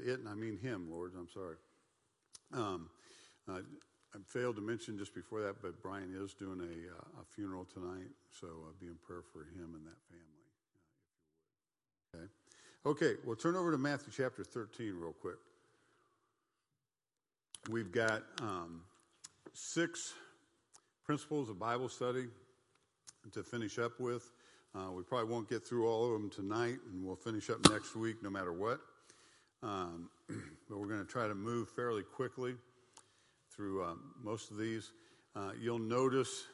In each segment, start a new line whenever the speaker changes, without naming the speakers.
it, and I mean him, Lord. I'm sorry. Um, uh, I failed to mention just before that, but Brian is doing a, uh, a funeral tonight, so uh, be in prayer for him and that family, uh. Okay. Okay, we'll turn over to Matthew chapter 13 real quick. We've got um, six principles of Bible study to finish up with. Uh, we probably won't get through all of them tonight, and we'll finish up next week no matter what. Um, but we're going to try to move fairly quickly through um, most of these. Uh, you'll notice,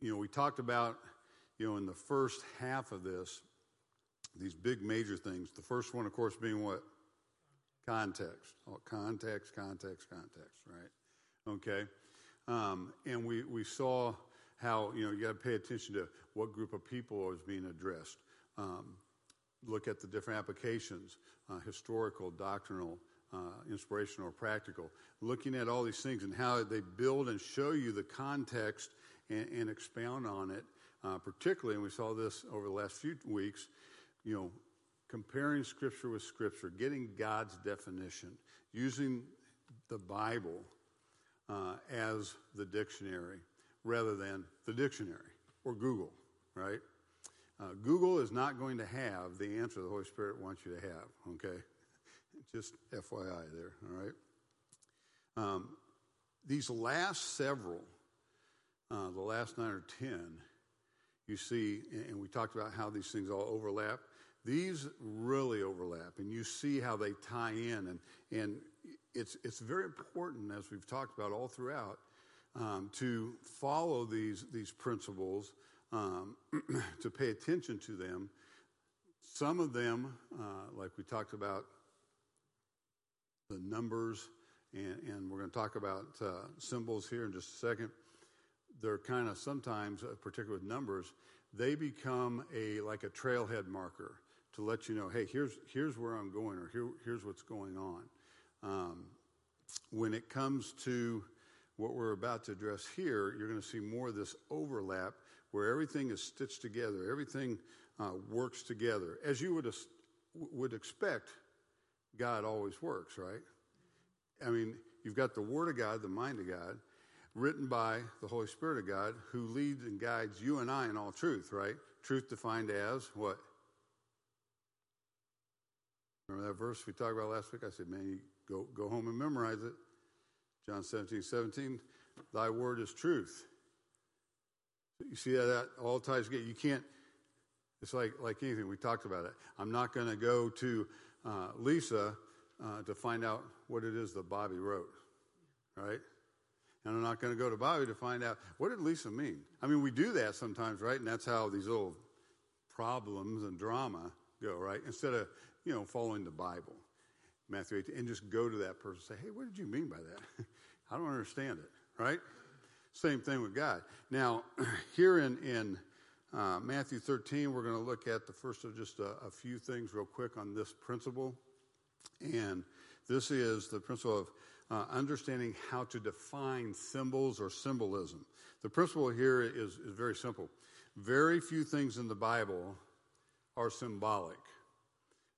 you know, we talked about, you know, in the first half of this, these big major things. The first one, of course, being what? Context. Oh, context, context, context, right? Okay. Um, and we, we saw how, you know, you got to pay attention to what group of people is being addressed. Um, look at the different applications, uh, historical, doctrinal, uh, inspirational, or practical. Looking at all these things and how they build and show you the context and, and expound on it, uh, particularly, and we saw this over the last few weeks, you know, comparing Scripture with Scripture, getting God's definition, using the Bible uh, as the dictionary rather than the dictionary or Google, right? Uh, Google is not going to have the answer the Holy Spirit wants you to have, okay? Just FYI there, all right? Um, these last several, uh, the last nine or ten, you see, and we talked about how these things all overlap. These really overlap, and you see how they tie in, and and it's it's very important as we've talked about all throughout um, to follow these these principles um, to pay attention to them. Some of them, uh, like we talked about, the numbers, and, and we're going to talk about uh, symbols here in just a second. They're kind of sometimes, uh, particularly with numbers, they become a like a trailhead marker to let you know, hey, here's here's where I'm going, or here, here's what's going on. Um, when it comes to what we're about to address here, you're going to see more of this overlap where everything is stitched together, everything uh, works together, as you would, would expect God always works, right? I mean, you've got the Word of God, the mind of God, written by the Holy Spirit of God, who leads and guides you and I in all truth, right? Truth defined as what? Remember that verse we talked about last week? I said, man, you go, go home and memorize it. John 17, 17, thy word is truth. You see that, all ties together. You can't, it's like, like anything, we talked about it. I'm not going to go to uh, Lisa uh, to find out what it is that Bobby wrote, right? And I'm not going to go to Bobby to find out what did Lisa mean. I mean, we do that sometimes, right? And that's how these little problems and drama go, right? Instead of you know following the Bible, Matthew 18, and just go to that person and say, "Hey, what did you mean by that? I don't understand it." Right? Same thing with God. Now, here in, in uh, Matthew 13, we're going to look at the first of just a, a, few things real quick on this principle. And this is the principle of uh, understanding how to define symbols or symbolism. The principle here is, is very simple. Very few things in the Bible are symbolic.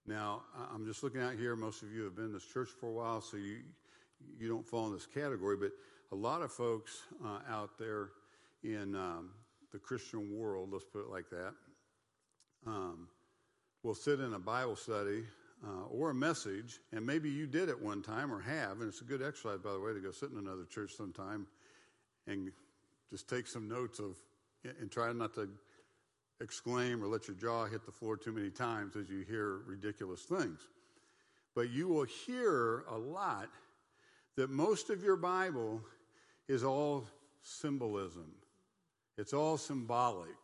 Now, I'm just looking out here. Most of you have been in this church for a while, so you, you don't fall in this category, but a lot of folks uh, out there in um, the Christian world, let's put it like that, um, will sit in a Bible study uh, or a message, and maybe you did it one time or have, and it's a good exercise, by the way, to go sit in another church sometime and just take some notes of, and try not to exclaim or let your jaw hit the floor too many times as you hear ridiculous things. But you will hear a lot that most of your Bible is all symbolism, it's all symbolic.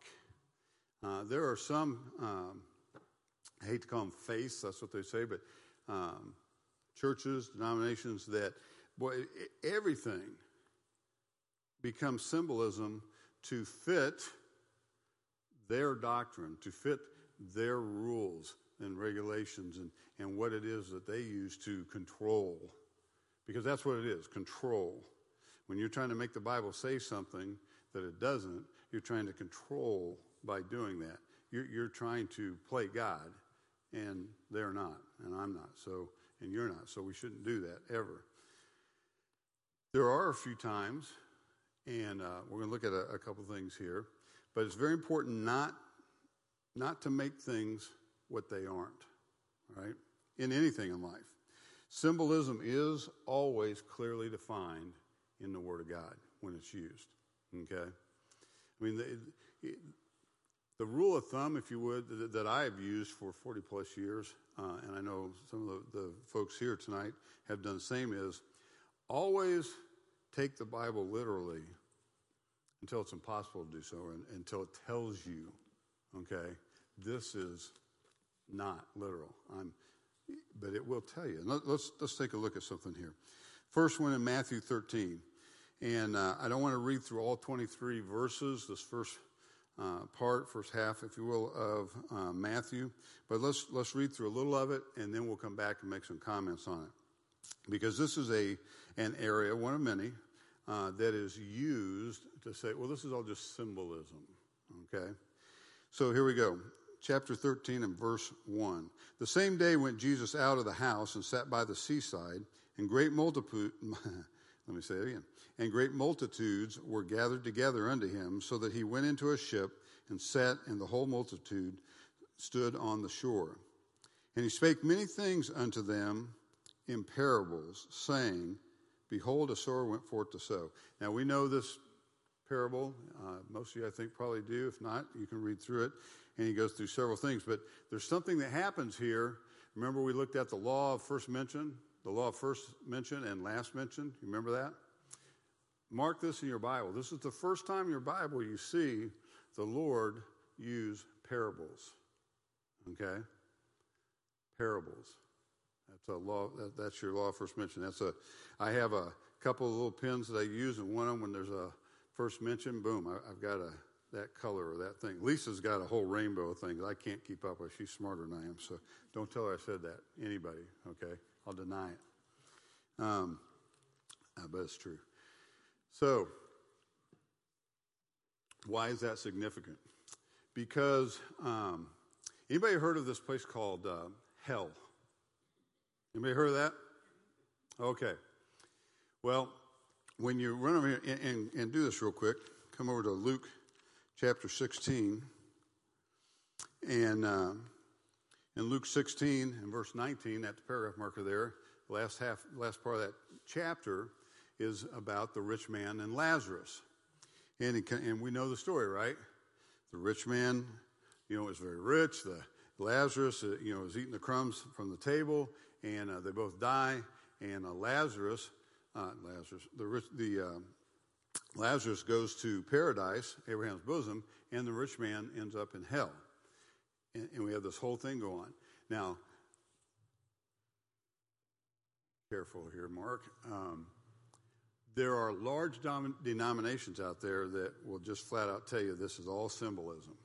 Uh, there are some, um, I hate to call them faiths, that's what they say, but um, churches, denominations that, boy, everything becomes symbolism to fit their doctrine, to fit their rules and regulations and, and what it is that they use to control. Because that's what it is control. When you're trying to make the Bible say something that it doesn't, you're trying to control by doing that. You're, you're trying to play God, and they're not, and I'm not. So and you're not. So we shouldn't do that ever. There are a few times, and uh, we're going to look at a, a couple things here, but it's very important not not to make things what they aren't, right? In anything in life. Symbolism is always clearly defined in the Word of God when it's used, okay? I mean, the, the rule of thumb, if you would, that, I have used for 40 plus years, uh, and I know some of the, the folks here tonight have done the same, is always take the Bible literally until it's impossible to do so, and, until it tells you, okay, this is not literal. I'm, but it will tell you. Let, us let's take a look at something here. First one in Matthew 13, and uh, I don't want to read through all 23 verses. This first uh, part, first half, if you will, of uh, Matthew. But let's let's read through a little of it, and then we'll come back and make some comments on it, because this is a an area, one of many, uh, that is used to say, well, this is all just symbolism. Okay, so here we go. Chapter 13 and verse 1. The same day went Jesus out of the house and sat by the seaside, and great multitude, let me say it again, and great multitudes were gathered together unto him, so that he went into a ship and sat, and the whole multitude stood on the shore. And he spake many things unto them in parables, saying, Behold, a sower went forth to sow. Now we know this parable. Uh, most of you, I think, probably do. If not, you can read through it. And he goes through several things. But there's something that happens here. Remember, we looked at the law of first mention, the law of first mention and last mention. You remember that? Mark this in your Bible. This is the first time in your Bible you see the Lord use parables. Okay? Parables. That's a law. That, that's your law of first mention. That's a. I have a couple of little pins that I use, and one of them when there's a first mention, boom, I, have got a that color or that thing. Lisa's got a whole rainbow of things I can't keep up with. She's smarter than I am, so don't tell her I said that. Anybody, okay? I'll deny it. Um, but it's true. So, why is that significant? Because um, anybody heard of this place called uh, Hell? Anybody heard of that? Okay. Well, when you run over here and, and, and do this real quick, come over to Luke chapter 16. And uh, in Luke 16 and verse 19, at the paragraph marker there, the last half, last part of that chapter is about the rich man and Lazarus. And, can, and we know the story, right? The rich man, you know, is very rich. The Lazarus, uh, you know, is eating the crumbs from the table, and uh, they both die. And uh, Lazarus, uh, Lazarus, the rich, the um, Lazarus goes to paradise, Abraham's bosom, and the rich man ends up in hell. And, and we have this whole thing go on. Now, careful here, Mark. Um, there are large dom- denominations out there that will just flat out tell you this is all symbolism.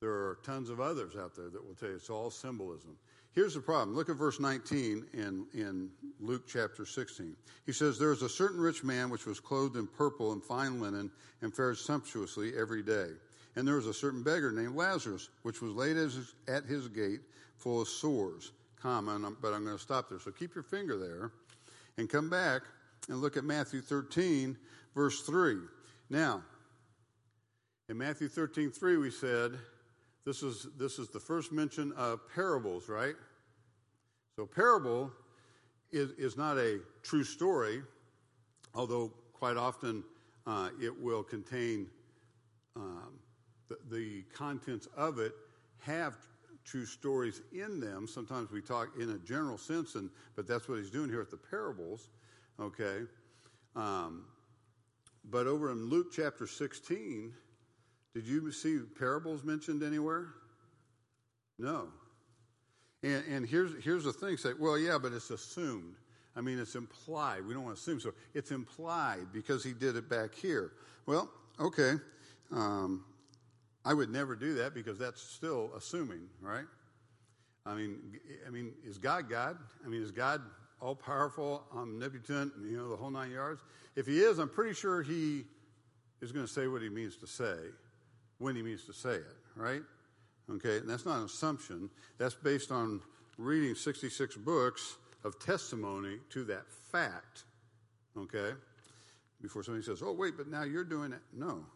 There are tons of others out there that will tell you it's all symbolism. Here's the problem. Look at verse 19 in, in Luke chapter 16. He says, There is a certain rich man which was clothed in purple and fine linen and fared sumptuously every day. And there was a certain beggar named Lazarus, which was laid at his gate full of sores. Comma, but I'm going to stop there. So keep your finger there and come back and look at Matthew 13, verse 3. Now, in Matthew 13, 3, we said, this is, this is the first mention of parables, right? So, parable is, is not a true story, although quite often uh, it will contain um, the, contents of it have true stories in them. Sometimes we talk in a general sense, and but that's what he's doing here with the parables. Okay, um, but over in Luke chapter 16, did you see parables mentioned anywhere? No. And, and here's, here's the thing say, well, yeah, but it's assumed. I mean, it's implied. We don't want to assume. So it's implied because he did it back here. Well, okay. Um, I would never do that because that's still assuming, right? I mean, I mean, is God God? I mean, is God all powerful, omnipotent, you know, the whole nine yards? If he is, I'm pretty sure he is going to say what he means to say when he means to say it, right? Okay, and that's not an assumption. That's based on reading 66 books of testimony to that fact. Okay? Before somebody says, oh, wait, but now you're doing it. No.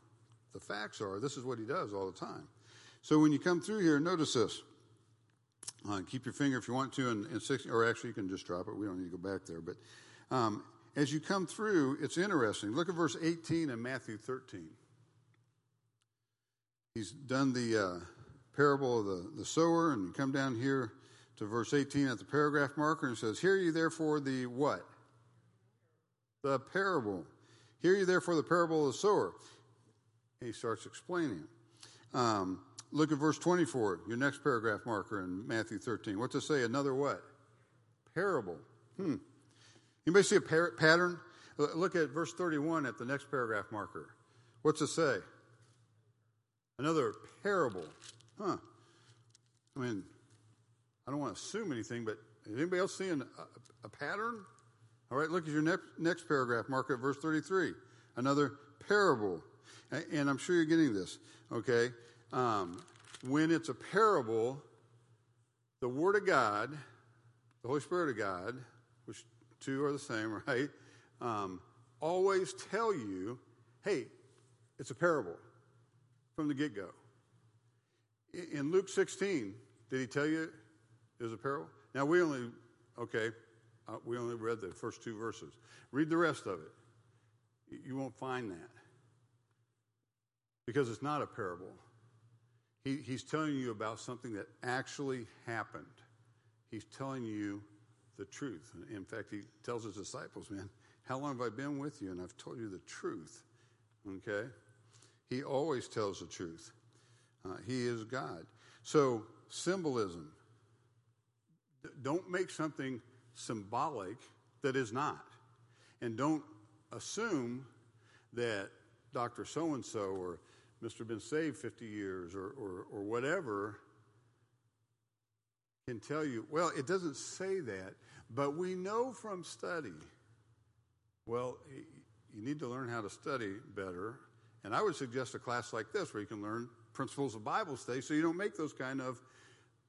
The facts are this is what he does all the time. So when you come through here, notice this. Uh, keep your finger if you want to, and six, or actually you can just drop it. We don't need to go back there. But um, as you come through, it's interesting. Look at verse 18 in Matthew 13. He's done the uh, parable of the, the sower, and you come down here to verse 18 at the paragraph marker and says, Hear ye therefore the what? The parable. Hear ye therefore the parable of the sower. He starts explaining. Um, look at verse 24, your next paragraph marker in Matthew 13. What's to say? Another what? Parable. Hmm. Anybody see a par- pattern? Look at verse 31 at the next paragraph marker. What's it say? Another parable. Huh. I mean, I don't want to assume anything, but is anybody else seeing a, a pattern? All right, look at your next, next paragraph, mark at verse 33. Another parable. And I'm sure you're getting this, okay? Um, when it's a parable, the Word of God, the Holy Spirit of God, which two are the same, right? Um, always tell you, hey, it's a parable from the get go. In Luke 16, did he tell you it was a parable? Now, we only, okay, uh, we only read the first two verses. Read the rest of it. You won't find that because it's not a parable. He, he's telling you about something that actually happened. He's telling you the truth. In fact, he tells his disciples, man, how long have I been with you? And I've told you the truth. Okay? He always tells the truth. Uh, he is God. So, symbolism. Don't make something symbolic that is not. And don't assume that Dr. So and so or Mr. Been saved 50 years or, or, or whatever can tell you, well, it doesn't say that, but we know from study. Well, you need to learn how to study better. And I would suggest a class like this where you can learn principles of Bible study so you don't make those kind of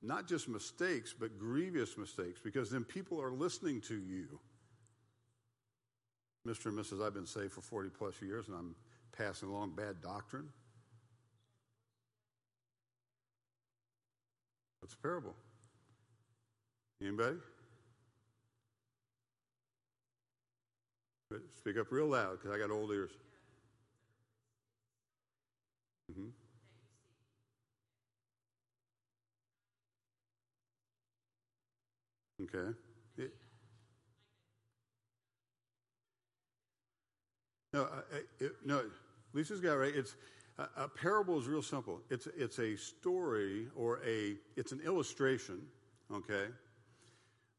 not just mistakes, but grievous mistakes, because then people are listening to you. Mr. and Mrs., I've been saved for 40 plus years and I'm passing along bad doctrine. What's a parable? Anybody? Speak up real loud because I got old ears. Mm-hmm. Okay. It, no, it, no. Lisa's got right. It's a, a parable is real simple. It's it's a story or a it's an illustration. Okay,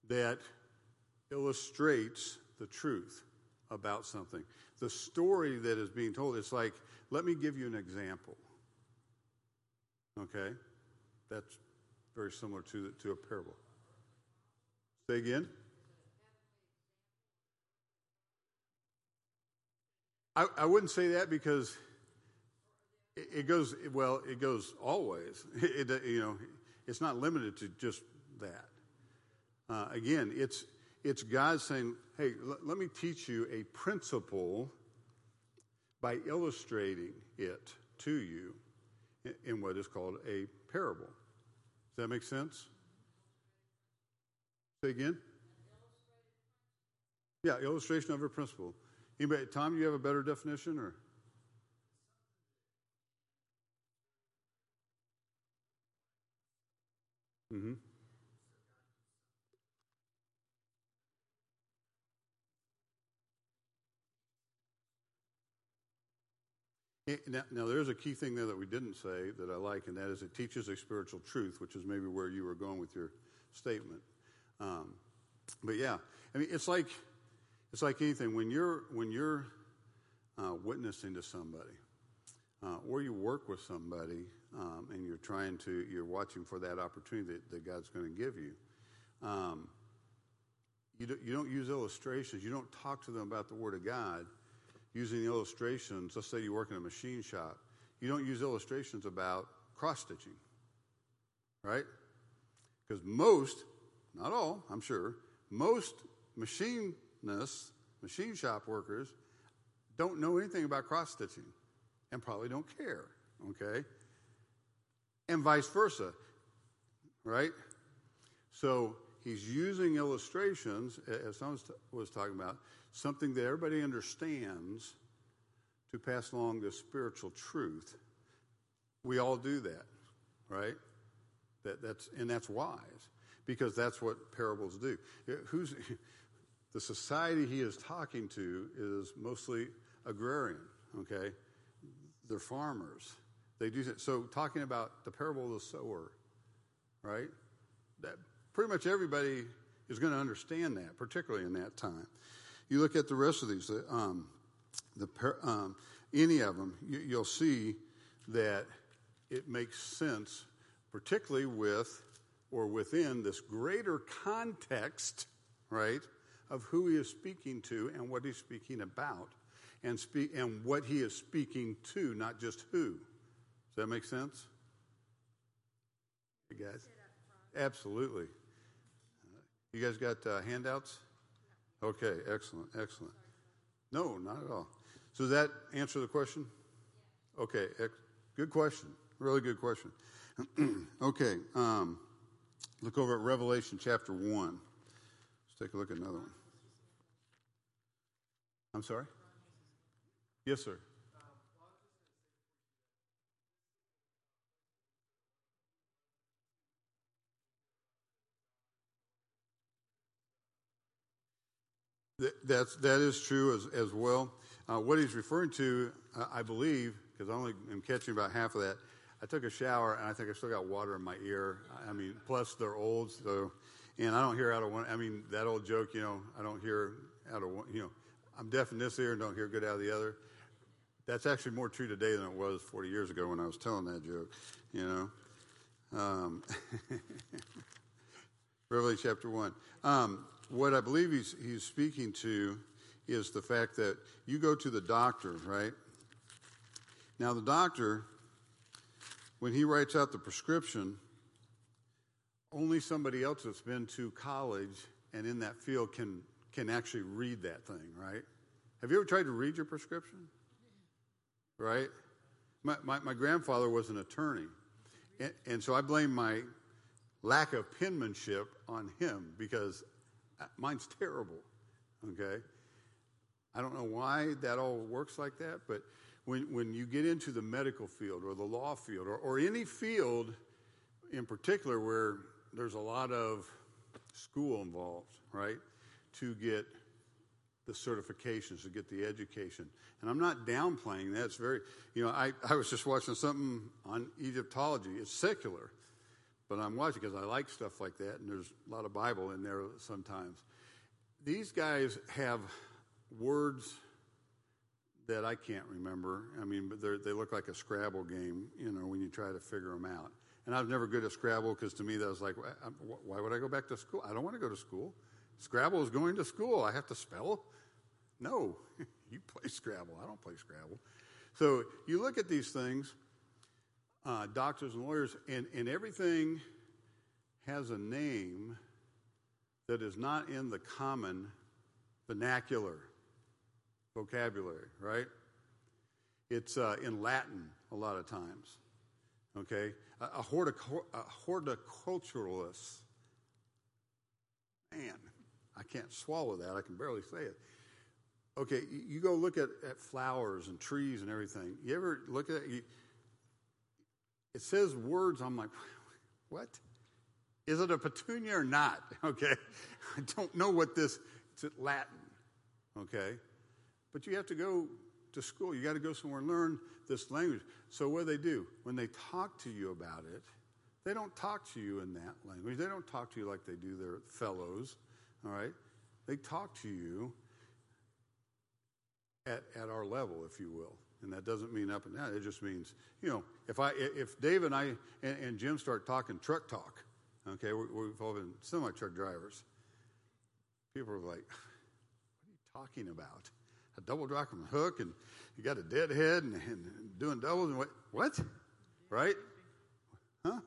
that illustrates the truth about something. The story that is being told, it's like, let me give you an example. Okay? That's very similar to, to a parable. Say again. I, I wouldn't say that because it, goes well. It goes always. It, it, you know, it's not limited to just that. Uh, again, it's it's God saying, "Hey, l- let me teach you a principle by illustrating it to you in, in what is called a parable." Does that make sense? Say again. Yeah, illustration of a principle. Anybody, Tom, you have a better definition or? Mm-hmm. Now, now, there's a key thing there that we didn't say that I like, and that is it teaches a spiritual truth, which is maybe where you were going with your statement. Um, but yeah, I mean, it's like it's like anything when you're when you're uh, witnessing to somebody, uh, or you work with somebody, um, and you're trying to you're watching for that opportunity that, that God's going to give you. Um, you, do, you don't use illustrations. You don't talk to them about the Word of God using illustrations. Let's say you work in a machine shop. You don't use illustrations about cross stitching, right? Because most not all, I'm sure, most machinists, machine shop workers, don't know anything about cross stitching and probably don't care, okay? And vice versa, right? So he's using illustrations, as someone was talking about, something that everybody understands to pass along the spiritual truth. We all do that, right? That, that's, and that's wise because that's what parables do. Uh, who's, the society he is talking to is mostly agrarian, okay? They're farmers. They do so talking about the parable of the sower, right? That pretty much everybody is going to understand that, particularly in that time. You look at the rest of these, um, the um, any of them, you, will see that it makes sense, particularly with or within this greater context, right, of who he is speaking to and what he's speaking about, and speak and what he is speaking to, not just who. Does that make sense? You guys, absolutely. You guys got uh, handouts? Okay, excellent, excellent. No, not at all. So, does that answer the question? Okay, ex- good question. Really good question. okay, um, look over at Revelation chapter 1. Let's take a look at another one. I'm sorry? Yes, sir. That's, that is true as, as well. Uh, what he's referring to, uh, I believe, because I only am catching about half of that, I took a shower and I think I still got water in my ear. I mean, plus they're old, so, and I don't hear out of one. I mean, that old joke, you know, I don't hear out of one, you know, I'm deaf in this ear and don't hear good out of the other. That's actually more true today than it was 40 years ago when I was telling that joke, you know. Um, Revelation chapter 1. Um, what I believe he's, he's speaking to is the fact that you go to the doctor, right? Now, the doctor, when he writes out the prescription, only somebody else that's been to college and in that field can, can actually read that thing, right? Have you ever tried to read your prescription? Right? My, my, my grandfather was an attorney. And, and so I blame my lack of penmanship on him because Mine's terrible. Okay? I don't know why that all works like that, but when, when you get into the medical field or the law field or, or any field in particular where there's a lot of school involved, right, to get the certifications, to get the education. And I'm not downplaying that. It's very, you know, I, I was just watching something on Egyptology. It's secular. But I'm watching because I like stuff like that, and there's a lot of Bible in there sometimes. These guys have words that I can't remember. I mean, but they look like a Scrabble game, you know, when you try to figure them out. And I was never good at Scrabble because to me that was like, um, why would I go back to school? I don't want to go to school. Scrabble is going to school. I have to spell. No, you play Scrabble. I don't play Scrabble. So you look at these things, uh, doctors and lawyers, and, and everything has a name that is not in the common vernacular vocabulary, right? It's uh, in Latin a lot of times. Okay? A, a, a horticulturalist. Man, I can't swallow that. I can barely say it. Okay, you go look at, at flowers and trees and everything. You ever look at it? It says words. I'm like, what? Is it a petunia or not? Okay. I don't know what this, it's Latin. Okay. But you have to go to school. You got to go somewhere and learn this language. So what do they do? When they talk to you about it, they don't talk to you in that language. They don't talk to you like they do their fellows. All right. They talk to you at, at our level, if you will and that doesn't mean up and down. It just means, you know, if I, if Dave and I and, and Jim start talking truck talk, okay, we, we've all been semi truck drivers. People are like, what are you talking about? A double drop and hook, and you got a dead head and, and doing doubles and what? What? Right? Huh?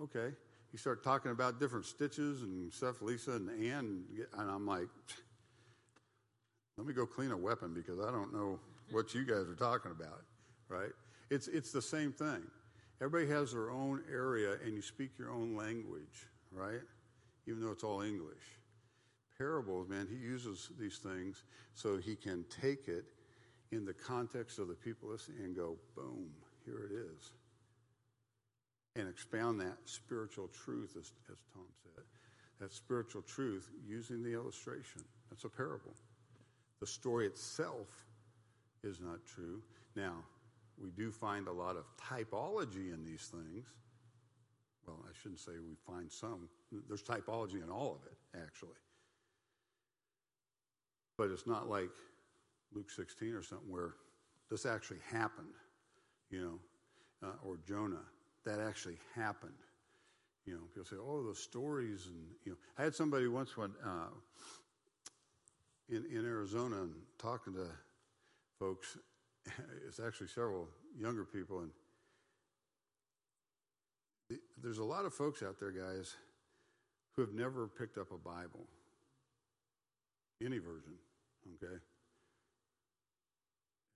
Okay. you start talking about different stitches and stuff, Lisa and Ann, and I'm like, let me go clean a weapon because I don't know what you guys are talking about, right? It's, it's the same thing. Everybody has their own area and you speak your own language, right? Even though it's all English. Parables, man, he uses these things so he can take it in the context of the people listening and go, boom, here it is and expound that spiritual truth, as, as Tom said. That spiritual truth using the illustration. That's a parable. The story itself is not true. Now, we do find a lot of typology in these things. Well, I shouldn't say we find some. There's typology in all of it, actually. But it's not like Luke 16 or something where this actually happened, you know, uh, or Jonah that actually happened. You know, people say, "Oh, the stories," and you know, I had somebody once when uh, in in Arizona and talking to folks. It's actually several younger people, and there's a lot of folks out there, guys, who have never picked up a Bible, any version, okay,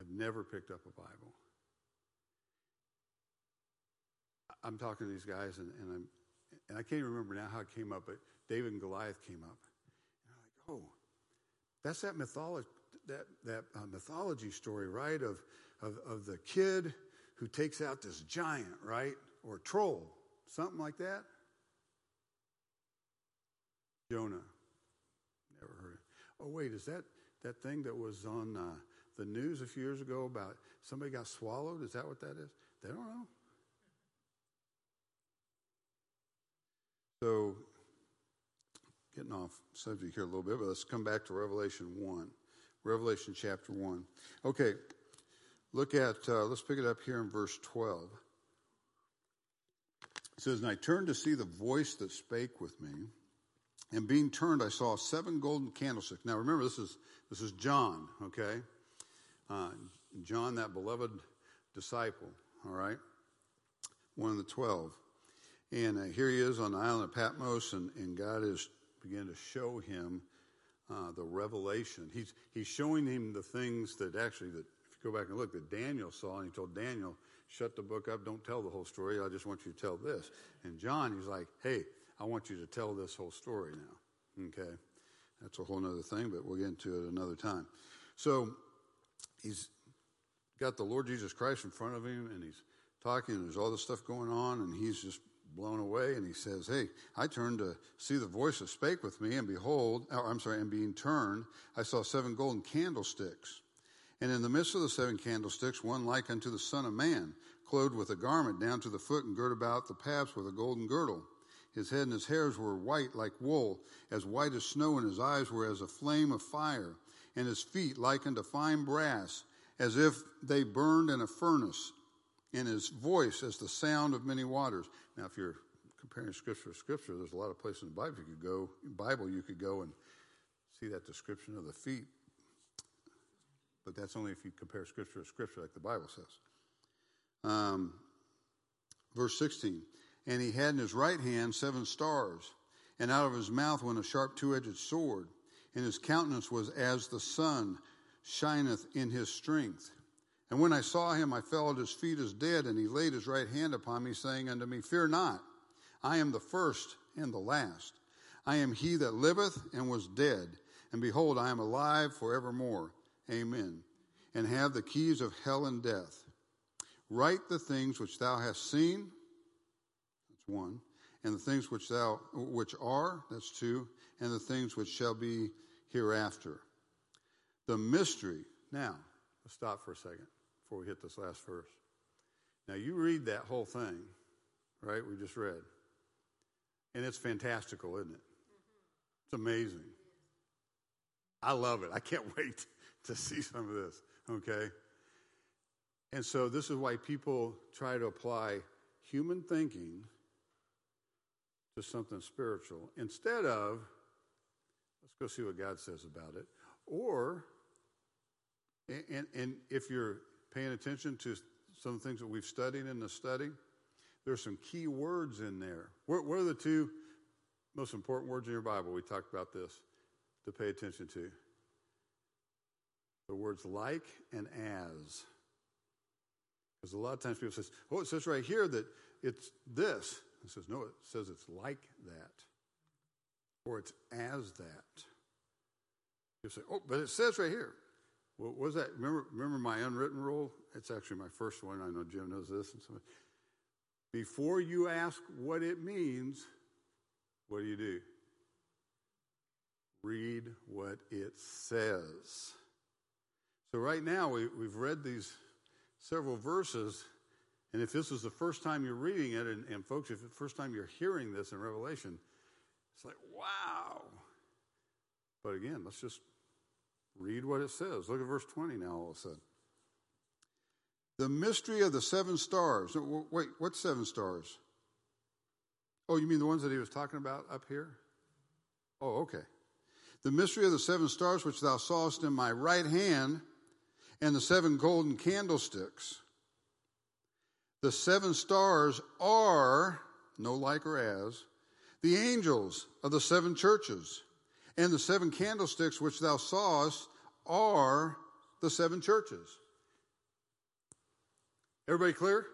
have never picked up a Bible. I'm talking to these guys, and, and I'm and I can't remember now how it came up, but David and Goliath came up. And I'm like, oh, that's that mythology, that, that uh, mythology story, right? Of, of, of the kid who takes out this giant, right? Or troll, something like that. Jonah. Never heard it. Oh, wait, is that that thing that was on uh, the news a few years ago about somebody got swallowed? Is that what that is? They don't know. So, getting off subject here a little bit, but let's come back to Revelation 1. Revelation chapter 1. Okay, look at, uh, let's pick it up here in verse 12. It says, And I turned to see the voice that spake with me. And being turned, I saw seven golden candlesticks. Now remember, this is, this is John, okay? Uh, John, that beloved disciple, all right? One of the twelve. And uh, here he is on the island of Patmos, and, and God is beginning to show him uh, the revelation. He's, he's showing him the things that actually, that if you go back and look, that Daniel saw, and he told Daniel, shut the book up, don't tell the whole story, I just want you to tell this. And John, he's like, hey, I want you to tell this whole story now. Okay? That's a whole other thing, but we'll get into it another time. So he's got the Lord Jesus Christ in front of him, and he's talking, and there's all this stuff going on, and he's just blown away and he says, Hey, I turned to see the voice that spake with me, and behold, oh, I'm sorry, and being turned, I saw seven golden candlesticks. And in the midst of the seven candlesticks, one like unto the Son of Man, clothed with a garment down to the foot and girt about the paps with a golden girdle. His head and his hairs were white like wool, as white as snow, and his eyes were as a flame of fire, and his feet like unto fine brass, as if they burned in a furnace, and his voice as the sound of many waters. Now, if you're comparing scripture to scripture, there's a lot of places in the Bible you could go, Bible you could go and see that description of the feet. But that's only if you compare scripture to scripture, like the Bible says. Um, verse 16, and he had in his right hand seven stars, and out of his mouth went a sharp two-edged sword, and his countenance was as the sun shineth in his strength. And when I saw him, I fell at his feet as dead, and he laid his right hand upon me, saying unto me, Fear not, I am the first and the last. I am he that liveth and was dead, and behold, I am alive forevermore. Amen. And have the keys of hell and death. Write the things which thou hast seen, that's one, and the things which thou which are, that's two, and the things which shall be hereafter. The mystery. Now, let's stop for a second before we hit this last verse. Now, you read that whole thing, right? We just read. And it's fantastical, isn't it? It's amazing. I love it. I can't wait to see some of this, okay? And so, this is why people try to apply human thinking to something spiritual instead of, let's go see what God says about it. Or, and, and if you're paying attention to some things that we've studied in the study, there's some key words in there. What, what are the two most important words in your Bible? We talked about this to pay attention to. The words like and as. Because a lot of times people say, oh, it says right here that it's this. It says, no, it says it's like that. Or it's as that. You say, oh, but it says right here. What was that? Remember, remember my unwritten rule? It's actually my first one. I know Jim knows this. And so, before you ask what it means, what do you do? Read what it says. So, right now, we, we've read these several verses, and if this is the first time you're reading it, and, and folks, if it's the first time you're hearing this in Revelation, it's like, wow. But again, let's just read what it says. Look at verse 20 now, all of a sudden. The mystery of the seven stars. Wait, what seven stars? Oh, you mean the ones that he was talking about up here? Oh, okay. The mystery of the seven stars which thou sawest in my right hand, and the seven golden candlesticks. The seven stars are, no like or as, the angels of the seven churches, and the seven candlesticks which thou sawest are the seven churches. Everybody clear?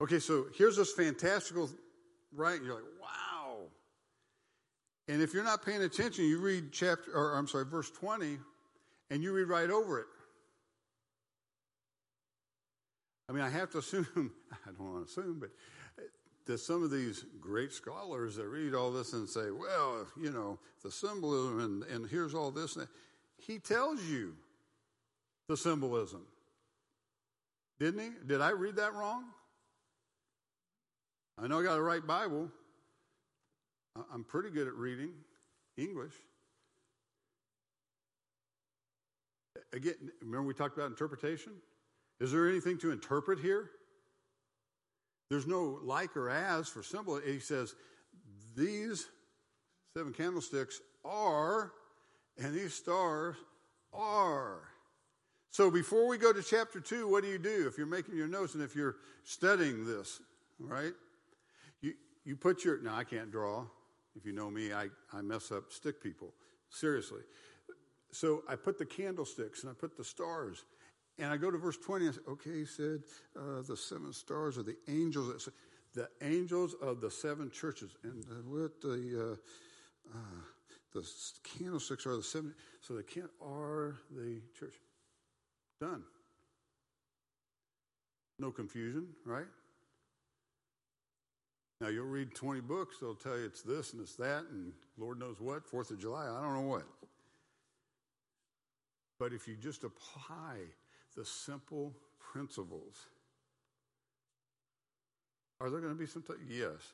Okay, so here's this fantastical, right? You're like, wow. And if you're not paying attention, you read chapter, or I'm sorry, verse 20, and you read right over it. I mean, I have to assume, I don't want to assume, but that some of these great scholars that read all this and say, well, you know, the symbolism and, and here's all this. He tells you the symbolism. Didn't he? Did I read that wrong? I know I got a right Bible. I'm pretty good at reading English. Again, remember we talked about interpretation? Is there anything to interpret here? There's no like or as for symbol. He says, these seven candlesticks are, and these stars are. So before we go to chapter two, what do you do if you're making your notes and if you're studying this, right? You, you put your, now I can't draw. If you know me, I, I mess up stick people. Seriously. So I put the candlesticks and I put the stars. And I go to verse 20 and I say, okay, he said, uh, the seven stars are the angels. The angels of the seven churches. And what the, uh, uh, the candlesticks are the seven. So the can are the church. Done. No confusion, right? Now you'll read 20 books, they'll tell you it's this and it's that, and Lord knows what, Fourth of July, I don't know what. But if you just apply the simple principles, are there going to be some? T- yes.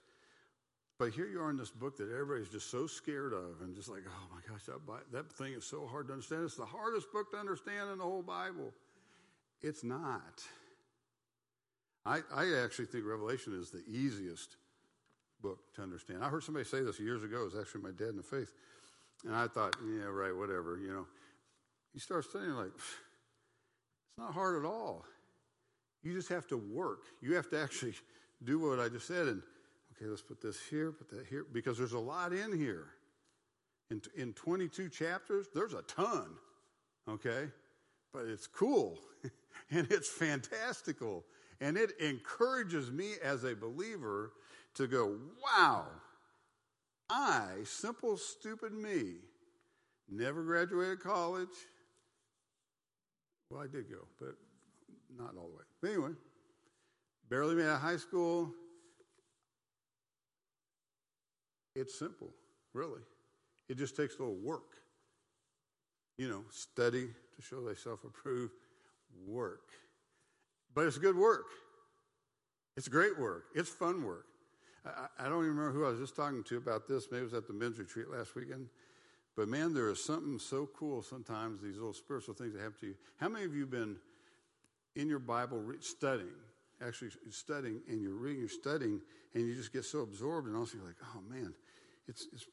But here you are in this book that everybody's just so scared of and just like, oh my gosh, that, that thing is so hard to understand. It's the hardest book to understand in the whole Bible. It's not. I, I actually think Revelation is the easiest book to understand. I heard somebody say this years ago. It was actually my dad in the faith. And I thought, yeah, right, whatever, you know you start studying, like, it's not hard at all. You just have to work. You have to actually do what I just said. And, okay, let's put this here, put that here, because there's a lot in here. In, in 22 chapters, there's a ton, okay? But it's cool and it's fantastical. And it encourages me as a believer to go, wow, I, simple, stupid me, never graduated college, well, I did go, but not all the way. But anyway, barely made out of high school. It's simple, really. It just takes a little work. You know, study to show thyself approved, work. But it's good work. It's great work. It's fun work. I, I, don't even remember who I was just talking to about this. Maybe it was at the men's retreat last weekend. But man, there is something so cool sometimes, these little spiritual things that happen to you. How many of you been in your Bible studying, actually studying, and you're reading, you're studying, and you just get so absorbed, and also you're like, oh man, it's, it's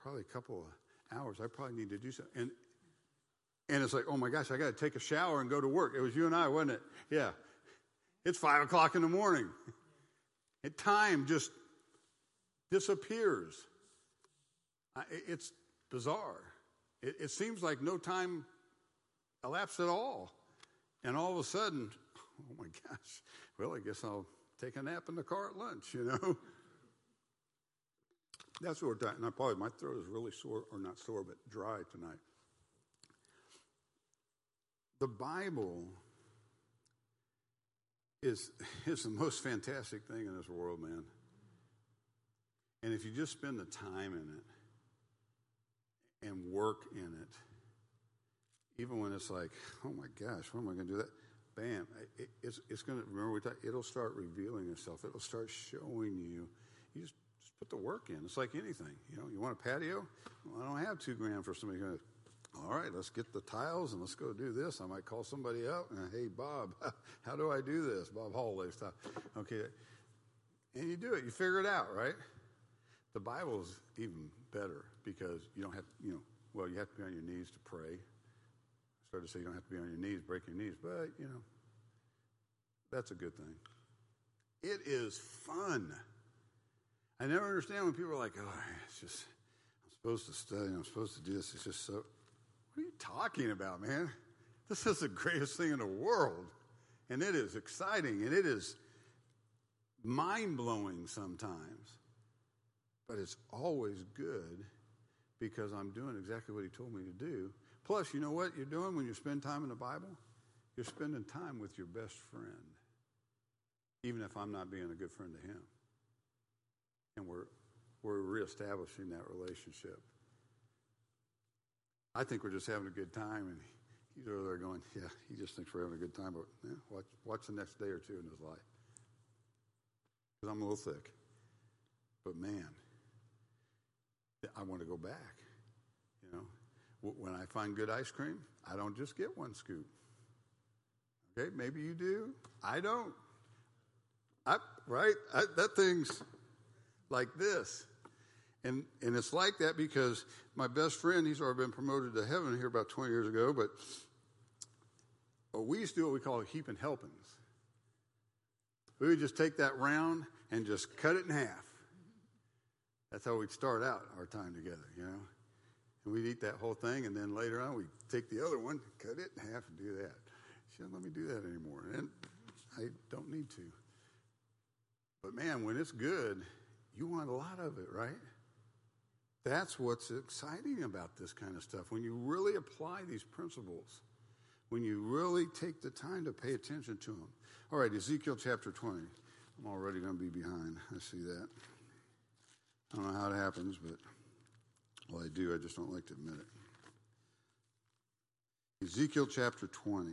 probably a couple of hours. I probably need to do something. And, and it's like, oh my gosh, I got to take a shower and go to work. It was you and I, wasn't it? Yeah. It's five o'clock in the morning. And time just disappears. It's bizarre. It, it seems like no time elapsed at all. And all of a sudden, oh my gosh, well, I guess I'll take a nap in the car at lunch, you know? That's what we're talking. And I probably my throat is really sore, or not sore, but dry tonight. The Bible is is the most fantastic thing in this world, man. And if you just spend the time in it and work in it, even when it's like, oh my gosh, when am I going to do that? Bam! It, it's it's going to remember we talked, it'll start revealing itself. It'll start showing you. You just just, put the work in. It's like anything. You know, you want a patio? Well, I don't have two grand for somebody going. All right, let's get the tiles and let's go do this. I might call somebody up and hey, Bob, how do I do this? Bob Holloway stuff. Okay, and you do it. You figure it out, right? The Bible is even better because you don't have, you know, well, you have to be on your knees to pray. I started to say you don't have to be on your knees, break your knees, but you know, that's a good thing. It is fun. I never understand when people are like, oh, it's just, I'm supposed to study, I'm supposed to do this. It's just so, what are you talking about, man? This is the greatest thing in the world. And it is exciting and it is mind blowing sometimes. But it's always good because I'm doing exactly what he told me to do. Plus, you know what you're doing when you spend time in the Bible? You're spending time with your best friend, even if I'm not being a good friend to him and we're, we're reestablishing that relationship. I think we're just having a good time, and he's over there going, Yeah, he just thinks we're having a good time, but yeah, watch, watch the next day or two in his life. Because I'm a little thick. But man, I want to go back. You know, when I find good ice cream, I don't just get one scoop. Okay, maybe you do. I don't. I, right? I, that thing's like this. And, and it's like that because my best friend, he's already been promoted to heaven here about 20 years ago, but we used to do what we call heaping helpings. We would just take that round and just cut it in half. That's how we'd start out our time together, you know. And we'd eat that whole thing, and then later on we'd take the other one, cut it in half, and do that. She doesn't let me do that anymore, and I don't need to. But man, when it's good, you want a lot of it, right? That's what's exciting about this kind of stuff. When you really apply these principles, when you really take the time to pay attention to them. All right, Ezekiel chapter 20. I'm already going to be behind. I see that. I don't know how it happens, but well, I do. I just don't like to admit it. Ezekiel chapter 20.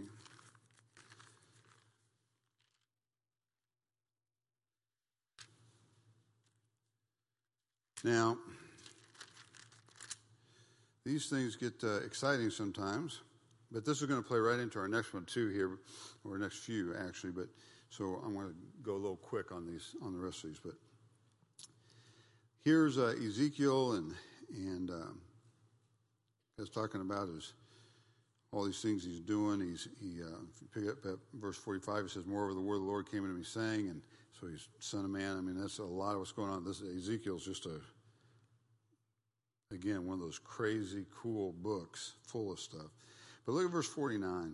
Now, these things get uh, exciting sometimes, but this is going to play right into our next one too here, or next few actually. But so I'm going to go a little quick on these, on the rest of these. But here's uh, Ezekiel, and and um, talking about his all these things he's doing. He's he uh, pick up at verse 45. It says, "Moreover, the word of the Lord came unto me, saying," and so he's son of man. I mean, that's a lot of what's going on. This Ezekiel's just a again one of those crazy cool books full of stuff. But look at verse 49.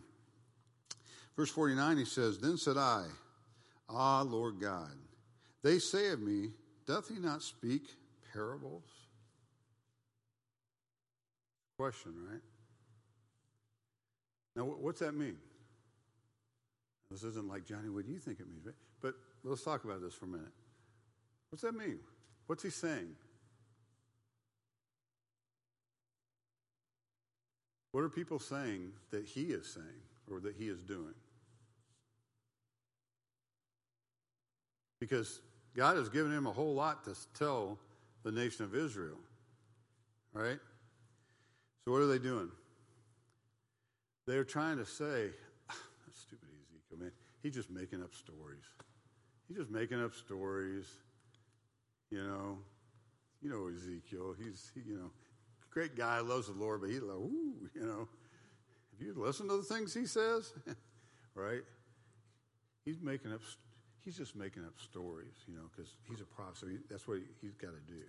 Verse 49, he says, Then said I, Ah, Lord God, they say of me, Doth he not speak parables? Question, right? Now, what's that mean? This isn't like, Johnny, what do you think it means? But let's talk about this for a minute. What's that mean? What's he saying? What are people saying that he is saying or that he is doing? Because God has given him a whole lot to tell the nation of Israel. Right? So, what are they doing? They're trying to say, ah, stupid Ezekiel, man. He's just making up stories. He's just making up stories. You know, you know Ezekiel. He's he, you know, great guy, loves the Lord, but he's like, ooh, you know. If you listen to the things he says, right? he's making up, he's just making up stories, you know, because he's a prophet. So he, that's what he, he's got to do.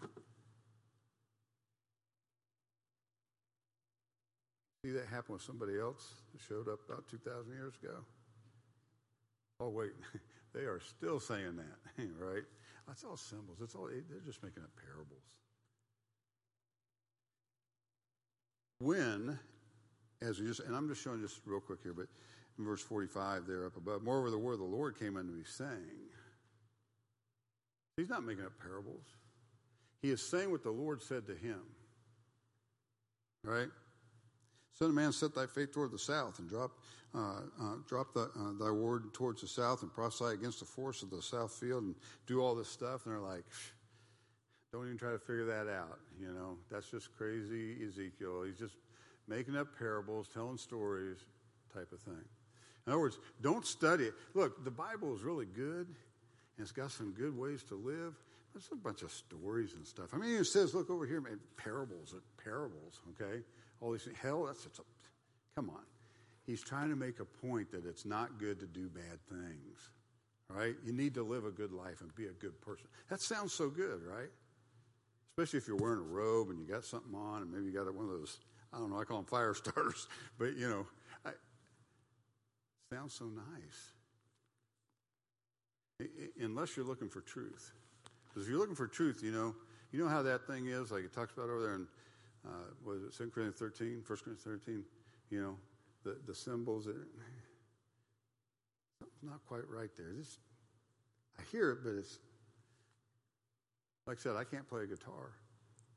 See that happen with somebody else that showed up about 2,000 years ago? Oh, wait, they are still saying that, right? That's all symbols. It's all, they're just making up parables. When, as we just, and I'm just showing just real quick here, but in verse 45 there up above, moreover, the word of the Lord came unto me saying, He's not making up parables. He is saying what the Lord said to him. Right? Son of man, set thy face toward the south and drop, uh, uh, drop the, uh, thy word towards the south and prophesy against the force of the south field and do all this stuff. And they're like, don't even try to figure that out. You know, that's just crazy Ezekiel. He's just making up parables, telling stories, type of thing. In other words, don't study it. Look, the Bible is really good, and it's got some good ways to live. It's a bunch of stories and stuff. I mean, it says, look over here, man, parables, uh, parables, okay? All these things. Hell, that's, that's a, come on. He's trying to make a point that it's not good to do bad things, right? You need to live a good life and be a good person. That sounds so good, right? Especially if you're wearing a robe and you got something on and maybe you got one of those, I don't know, I call them fire starters, but you know, sounds so nice. unless you're looking for truth. Because if you're looking for truth, you know, you know how that thing is, like it talks about over there in uh, was it 2 Corinthians 13, 1 Corinthians 13? You know, the, the cymbals, something's not quite right there. This, I hear it, but it's, like I said, I can't play a guitar,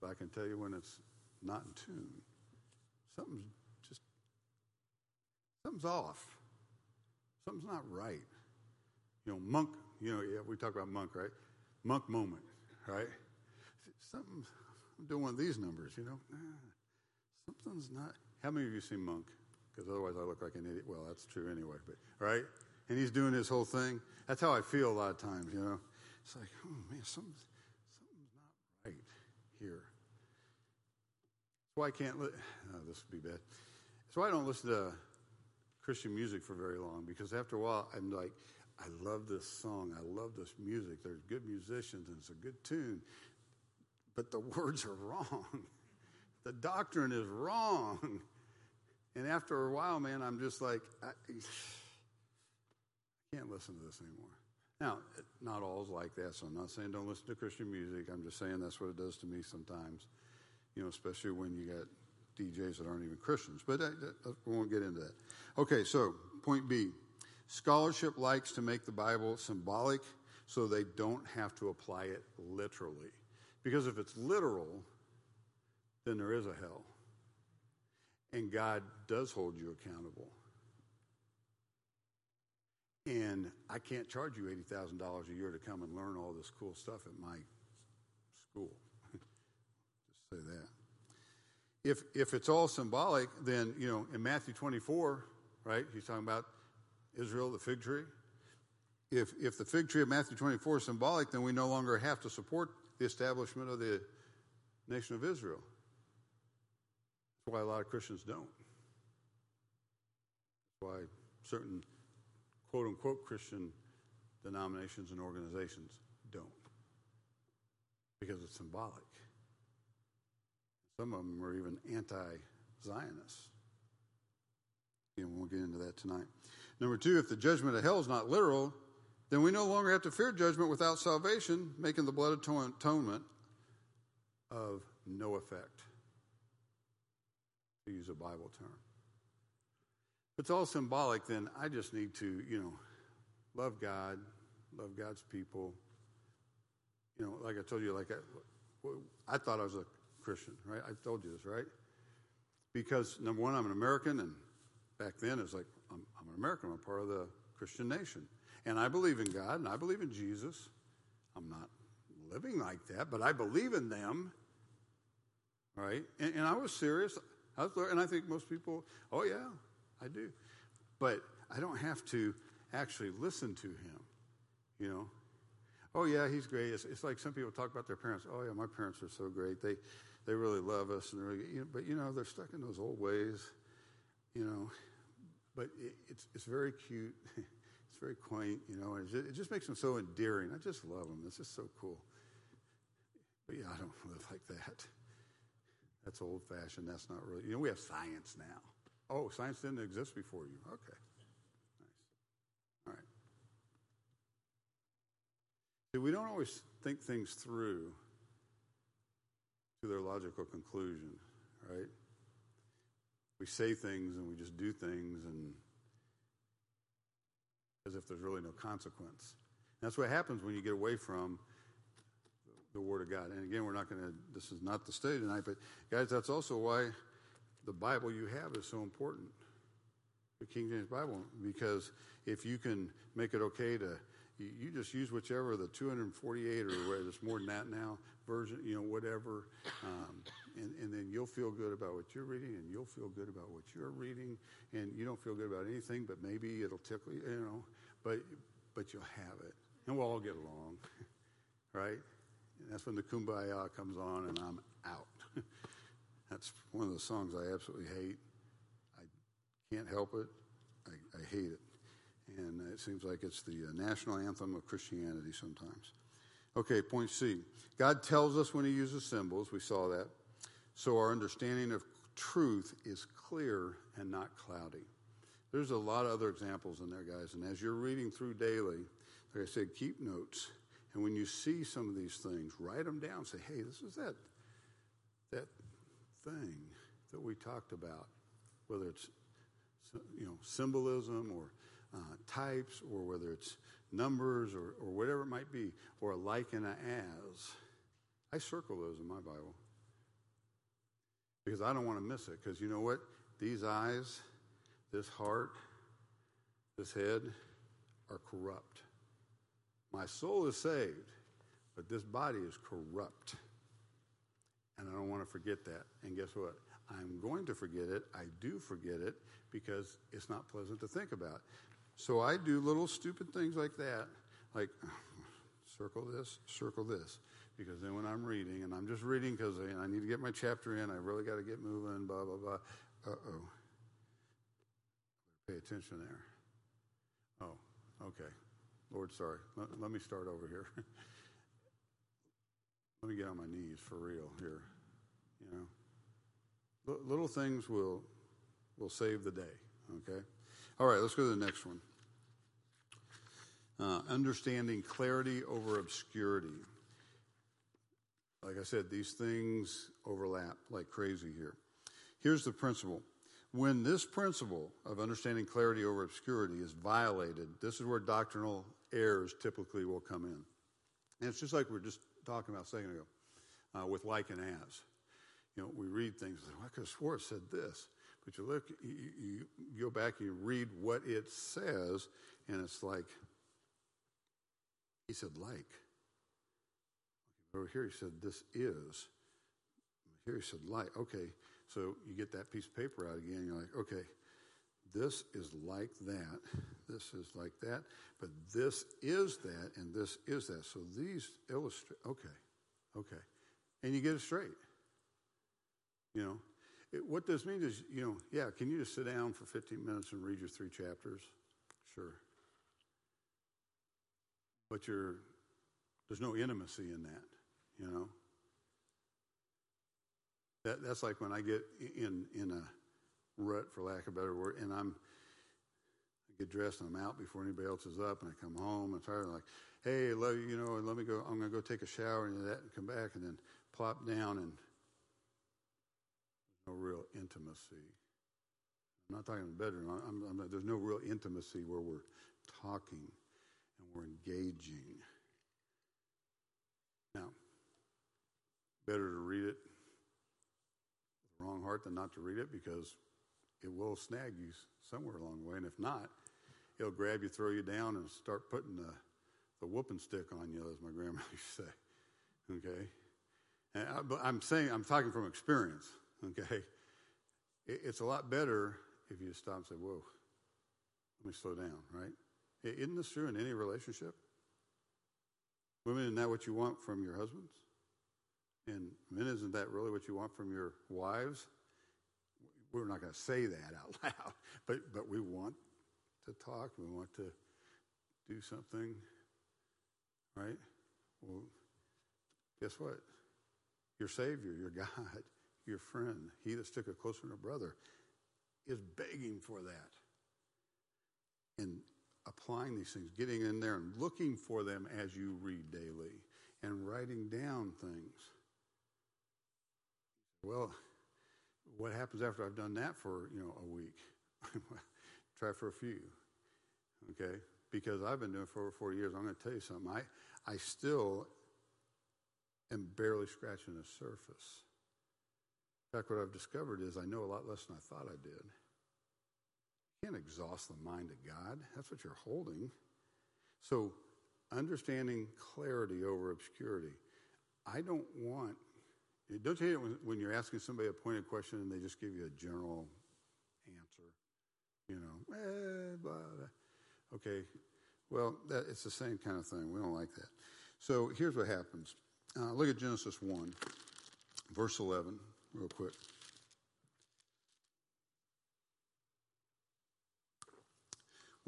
but I can tell you when it's not in tune. Something's just, something's off. Something's not right. You know, monk, you know, yeah, we talk about monk, right? Monk moment, right? Something I'm doing one of these numbers, you know. Ah, something's not. How many of you seen Monk? Because otherwise I look like an idiot. Well, that's true anyway, but right? And he's doing his whole thing. That's how I feel a lot of times, you know. It's like, oh man, something's, something's not right here. That's why I can't. Li- oh, this would be bad. Why I don't listen to Christian music for very long because after a while I'm like, I love this song. I love this music. There's good musicians and it's a good tune but the words are wrong. The doctrine is wrong. And after a while, man, I'm just like, I, I can't listen to this anymore. Now, not all is like that, so I'm not saying don't listen to Christian music. I'm just saying that's what it does to me sometimes, you know, especially when you got DJs that aren't even Christians. But that, that, uh, we won't get into that. Okay, so point B scholarship likes to make the Bible symbolic so they don't have to apply it literally. Because if it's literal, then there is a hell. And God does hold you accountable. And I can't charge you $80,000 a year to come and learn all this cool stuff at my school. Just say that. If, if it's all symbolic, then, you know, in Matthew 24, right, he's talking about Israel, the fig tree. If, if the fig tree of Matthew 24 is symbolic, then we no longer have to support the establishment of the nation of Israel. That's why a lot of Christians don't. That's why certain quote unquote Christian denominations and organizations don't. Because it's symbolic. Some of them are even anti Zionists. And we'll get into that tonight. Number two, if the judgment of hell is not literal, then we no longer have to fear judgment without salvation, making the blood atonement of no effect, to use a Bible term. If it's all symbolic, then I just need to, you know, love God, love God's people. You know, like I told you, like I, I thought I was a Christian, right? I told you this, right? Because number one, I'm an American, and back then it was like I'm, I'm an American. I'm part of the Christian nation. And I believe in God and I believe in Jesus. I'm not living like that, but I believe in them. Right? And, and I was serious. I was, and I think most people, oh, yeah, I do. But I don't have to actually listen to him. You know? Oh, yeah, he's great. It's, it's like some people talk about their parents. Oh, yeah, my parents are so great. They, they really love us. And they're really, you know, but, you know, they're stuck in those old ways, you know. But it, it's, it's very cute. It's very quaint, you know, and it just, it just makes them so endearing. I just love them. It's just so cool. But yeah, I don't live like that. That's old fashioned. That's not really, you know, we have science now. Oh, science didn't exist before you. Okay. Nice. All right. See, we don't always think things through to their logical conclusion, right? We say things and we just do things and as if there's really no consequence. And that's what happens when you get away from the Word of God. And again, we're not going to, this is not the study tonight, but guys, that's also why the Bible you have is so important. The King James Bible, because if you can make it okay to, you, just use whichever the 248 or it's more than that now version, you know, whatever, um, and, and then you'll feel good about what you're reading, and you'll feel good about what you're reading, and you don't feel good about anything, but maybe it'll tickle you, you know, but but you'll have it, and we'll all get along, right? And that's when the kumbaya comes on, and I'm out. that's one of the songs I absolutely hate. I can't help it. I, I hate it, and it seems like it's the uh, national anthem of Christianity sometimes. Okay, point C. God tells us when He uses symbols. We saw that. So our understanding of truth is clear and not cloudy. There's a lot of other examples in there, guys. And as you're reading through daily, like I said, keep notes. And when you see some of these things, write them down. Say, hey, this is that, that thing that we talked about, whether it's you know symbolism or uh, types, or whether it's numbers or, or whatever it might be, or a like and a as. I circle those in my Bible because I don't want to miss it. Because you know what? These eyes, this heart, this head are corrupt. My soul is saved, but this body is corrupt. And I don't want to forget that. And guess what? I'm going to forget it. I do forget it because it's not pleasant to think about. So I do little stupid things like that, like circle this, circle this. Because then when I'm reading, and I'm just reading because I need to get my chapter in, I really got to get moving, blah, blah, blah. Uh oh. Pay attention there. Oh, okay. Lord, sorry. Let, let me start over here. let me get on my knees for real here. You know, L- little things will will save the day. Okay. All right. Let's go to the next one. Uh, understanding clarity over obscurity. Like I said, these things overlap like crazy here. Here's the principle. When this principle of understanding clarity over obscurity is violated, this is where doctrinal errors typically will come in. And it's just like we are just talking about a second ago uh, with like and as. You know, we read things, like, well, I could have swore it said this. But you look, you, you go back you read what it says, and it's like, he said, like. Over here, he said, this is. Here he said, like. Okay, so you get that piece of paper out again, you're like, okay, this is like that, this is like that, but this is that, and this is that. So these illustrate, okay, okay. And you get it straight. You know, what this means is, you know, yeah, can you just sit down for 15 minutes and read your three chapters? Sure but you're, there's no intimacy in that, you know. That, that's like when I get in in a rut, for lack of a better word, and I'm I get dressed and I'm out before anybody else is up, and I come home and tired, like, hey, love you, you know, and let me go. I'm gonna go take a shower and that, and come back, and then plop down, and no real intimacy. I'm not talking bedroom. I'm, I'm, there's no real intimacy where we're talking and we're engaging. Now, better to read it with the wrong heart than not to read it because it will snag you somewhere along the way. And if not, it'll grab you, throw you down, and start putting the, the whooping stick on you, as my grandmother used to say. Okay? And I, but I'm saying, I'm talking from experience. Okay? It, it's a lot better if you stop and say, whoa, let me slow down, right? Isn't this true in any relationship? Women, isn't that what you want from your husbands? And men, isn't that really what you want from your wives? We're not going to say that out loud, but, but we want to talk. We want to do something, right? Well, guess what? Your Savior, your God, your friend, he that sticketh closer than a brother, is begging for that. And applying these things, getting in there and looking for them as you read daily and writing down things. Well, what happens after I've done that for, you know, a week? Try for a few. Okay? Because I've been doing it for over 40 years. I'm going to tell you something. I, I still am barely scratching the surface. In fact, what I've discovered is I know a lot less than I thought I did. You can't exhaust the mind of God. That's what you're holding. So, understanding clarity over obscurity. I don't want, don't you hate it when, when you're asking somebody a pointed question and they just give you a general answer? You know, eh, blah, blah. Okay, well, that, it's the same kind of thing. We don't like that. So here's what happens. Uh, look at Genesis 1, verse 11, real quick.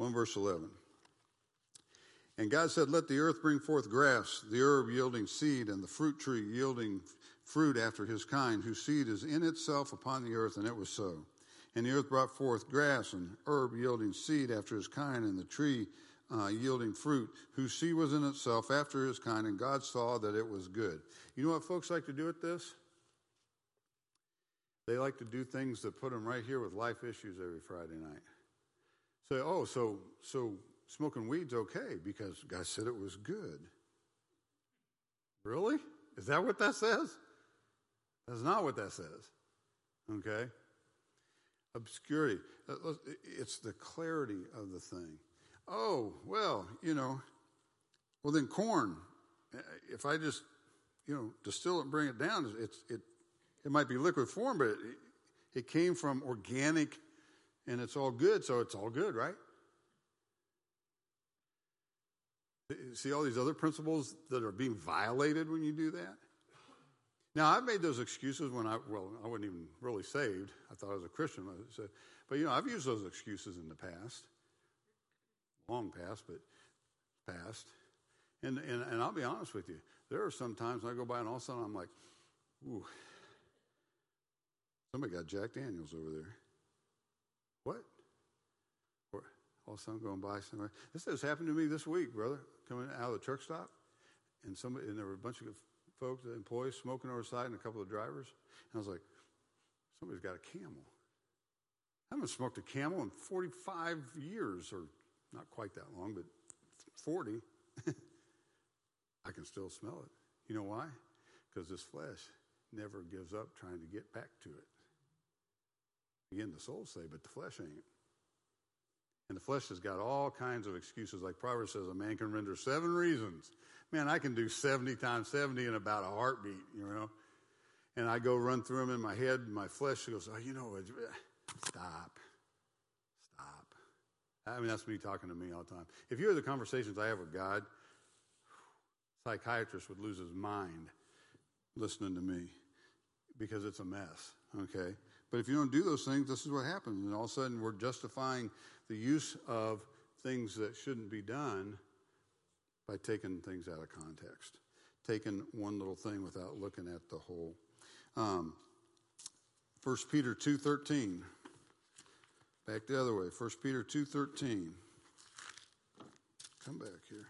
1 verse 11. And God said, Let the earth bring forth grass, the herb yielding seed, and the fruit tree yielding fruit after his kind, whose seed is in itself upon the earth. And it was so. And the earth brought forth grass and herb yielding seed after his kind, and the tree uh, yielding fruit, whose seed was in itself after his kind. And God saw that it was good. You know what folks like to do with this? They like to do things that put them right here with life issues every Friday night. Say, oh, so so smoking weed's okay because God said it was good. Really? Is that what that says? That's not what that says. Okay? Obscurity. Uh, it's the clarity of the thing. Oh, well, you know, well then corn. If I just, you know, distill it and bring it down, it's, it, it might be liquid form, but it, it came from organic and it's all good, so it's all good, right? See all these other principles that are being violated when you do that? Now, I've made those excuses when I, well, I wasn't even really saved. I thought I was a Christian. But, you know, I've used those excuses in the past. Long past, but past. And, and, and I'll be honest with you. There are some times I go by and all of a sudden I'm like, ooh, somebody got Jack Daniels over there. What? Or all of oh, a sudden going by somewhere. This has happened to me this week, brother. Coming out of the truck stop, and somebody and there were a bunch of folks, employees smoking over the side, and a couple of drivers. And I was like, somebody's got a camel. I haven't smoked a camel in 45 years, or not quite that long, but 40. I can still smell it. You know why? Because this flesh never gives up trying to get back to it. Again, the soul say, but the flesh ain't. And the flesh has got all kinds of excuses. Like Proverbs says, a man can render seven reasons. Man, I can do 70 times 70 in about a heartbeat, you know. And I go run through them in my head, and my flesh goes, oh, you know, stop. Stop. I mean, that's me talking to me all the time. If you hear the conversations I have with God, psychiatrist would lose his mind listening to me because it's a mess, okay? But if you don't do those things, this is what happens. And all of a sudden, we're justifying the use of things that shouldn't be done by taking things out of context, taking one little thing without looking at the whole. Um, 1 Peter 2.13. Back the other way. 1 Peter 2.13. Come back here.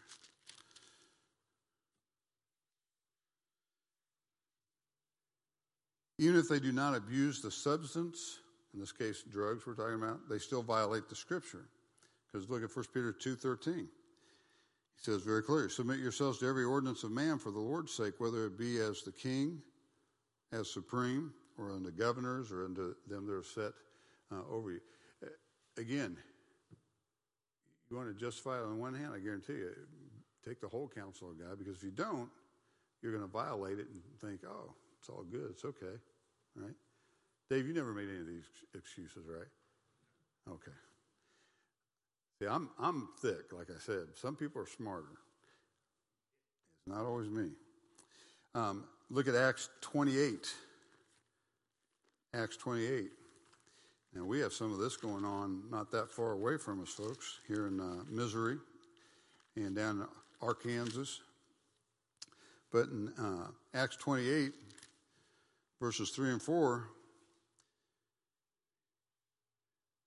Even if they do not abuse the substance, in this case drugs we're talking about, they still violate the scripture. Because look at 1 Peter 2.13. He says very clear, submit yourselves to every ordinance of man for the Lord's sake, whether it be as the king, as supreme, or unto governors, or unto them that are set uh, over you. Again, you want to justify it on one hand, I guarantee you, take the whole counsel of God, because if you don't, you're going to violate it and think, oh, it's all good, it's okay right? Dave, you never made any of these excuses, right? Okay. See, I'm, I'm thick, like I said. Some people are smarter. It's not always me. Um, look at Acts 28. Acts 28. Now, we have some of this going on not that far away from us, folks, here in uh, Missouri. and down in Arkansas. But in uh, Acts 28, verses 3 and 4,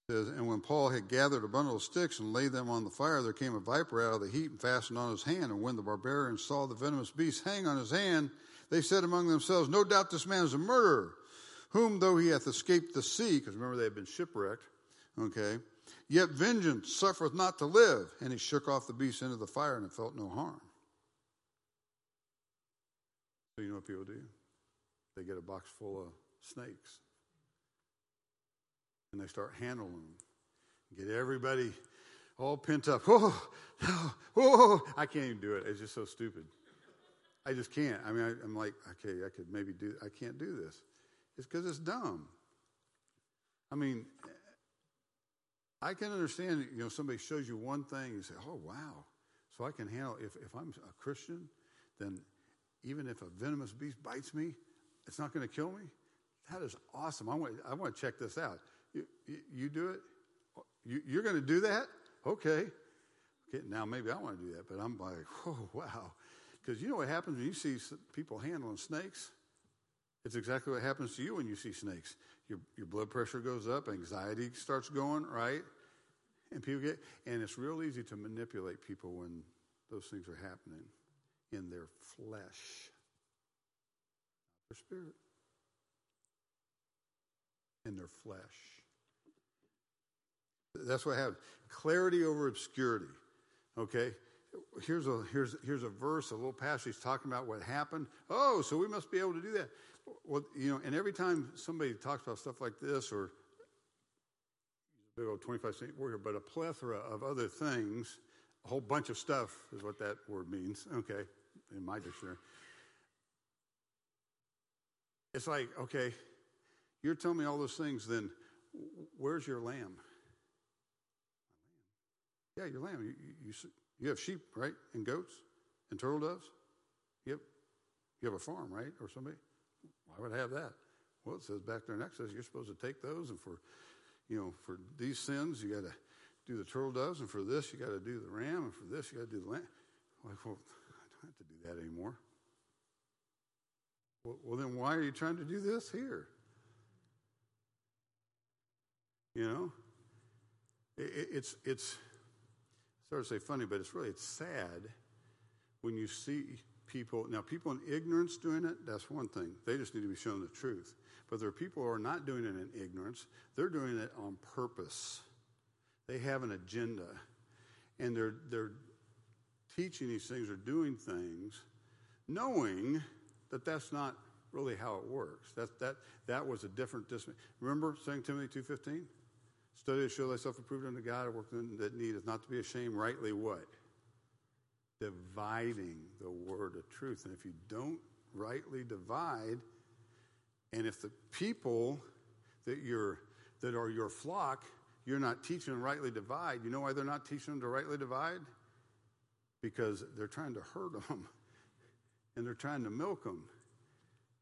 says, And when Paul had gathered a bundle of sticks and laid them on the fire, there came a viper out of the heat and fastened on his hand. And when the barbarians saw the venomous beast hang on his hand, they said among themselves, No doubt this man is a murderer, whom though he hath escaped the sea, because remember they had been shipwrecked, okay, yet vengeance suffereth not to live. And he shook off the beast into the fire and it felt no harm. So you know what people do? They get a box full of snakes and they start handling them. Get everybody all pent up. Oh, oh, oh, I can't even do it. It's just so stupid. I just can't. I mean, I, am like, okay, I could maybe do. I can't do this. It's because it's dumb. I mean, I can understand. You know, somebody shows you one thing, and you say, "Oh, wow." So I can handle. If if I'm a Christian, then even if a venomous beast bites me, it's not going to kill me. That is awesome. I want. I want to check this out. You, you, you do it. You, you're going to do that. Okay. Okay. Now maybe I want to do that, but I'm like, oh wow. Because you know what happens when you see people handling snakes? It's exactly what happens to you when you see snakes. Your, your blood pressure goes up, anxiety starts going, right? And people get, and it's real easy to manipulate people when those things are happening in their flesh, their spirit, and their flesh. That's what happens. Clarity over obscurity. Okay? here's a here's here's a verse, a little passage talking about what happened. Oh, so we must be able to do that. Well, you know, and every time somebody talks about stuff like this, or big old 25 cent word but a plethora of other things, a whole bunch of stuff is what that word means. Okay, in my dictionary. It's like, okay, you're telling me all those things, then where's your lamb? Yeah, your lamb. You, you, you have sheep, right? And goats and turtle doves? Yep. You have a farm, right? Or somebody? Why would I have that? Well, it says back there next says you're supposed to take those and for you know, for these sins you gotta do the turtle doves, and for this you gotta do the ram, and for this you gotta do the lamb. Like, well, I don't have to do that anymore. Well, then why are you trying to do this here? You know? It, it's it's sort of say funny, but it's really it's sad when you see people now people in ignorance doing it. That's one thing; they just need to be shown the truth. But there are people who are not doing it in ignorance; they're doing it on purpose. They have an agenda, and they're they're teaching these things or doing things, knowing that that's not really how it works. That that that was a different. discipline. Remember, Second Timothy two fifteen. Study to show thyself approved unto God, a workman that needeth not to be ashamed, rightly what? Dividing the word of truth. And if you don't rightly divide, and if the people that you're that are your flock, you're not teaching them rightly divide. You know why they're not teaching them to rightly divide? Because they're trying to hurt them, and they're trying to milk them.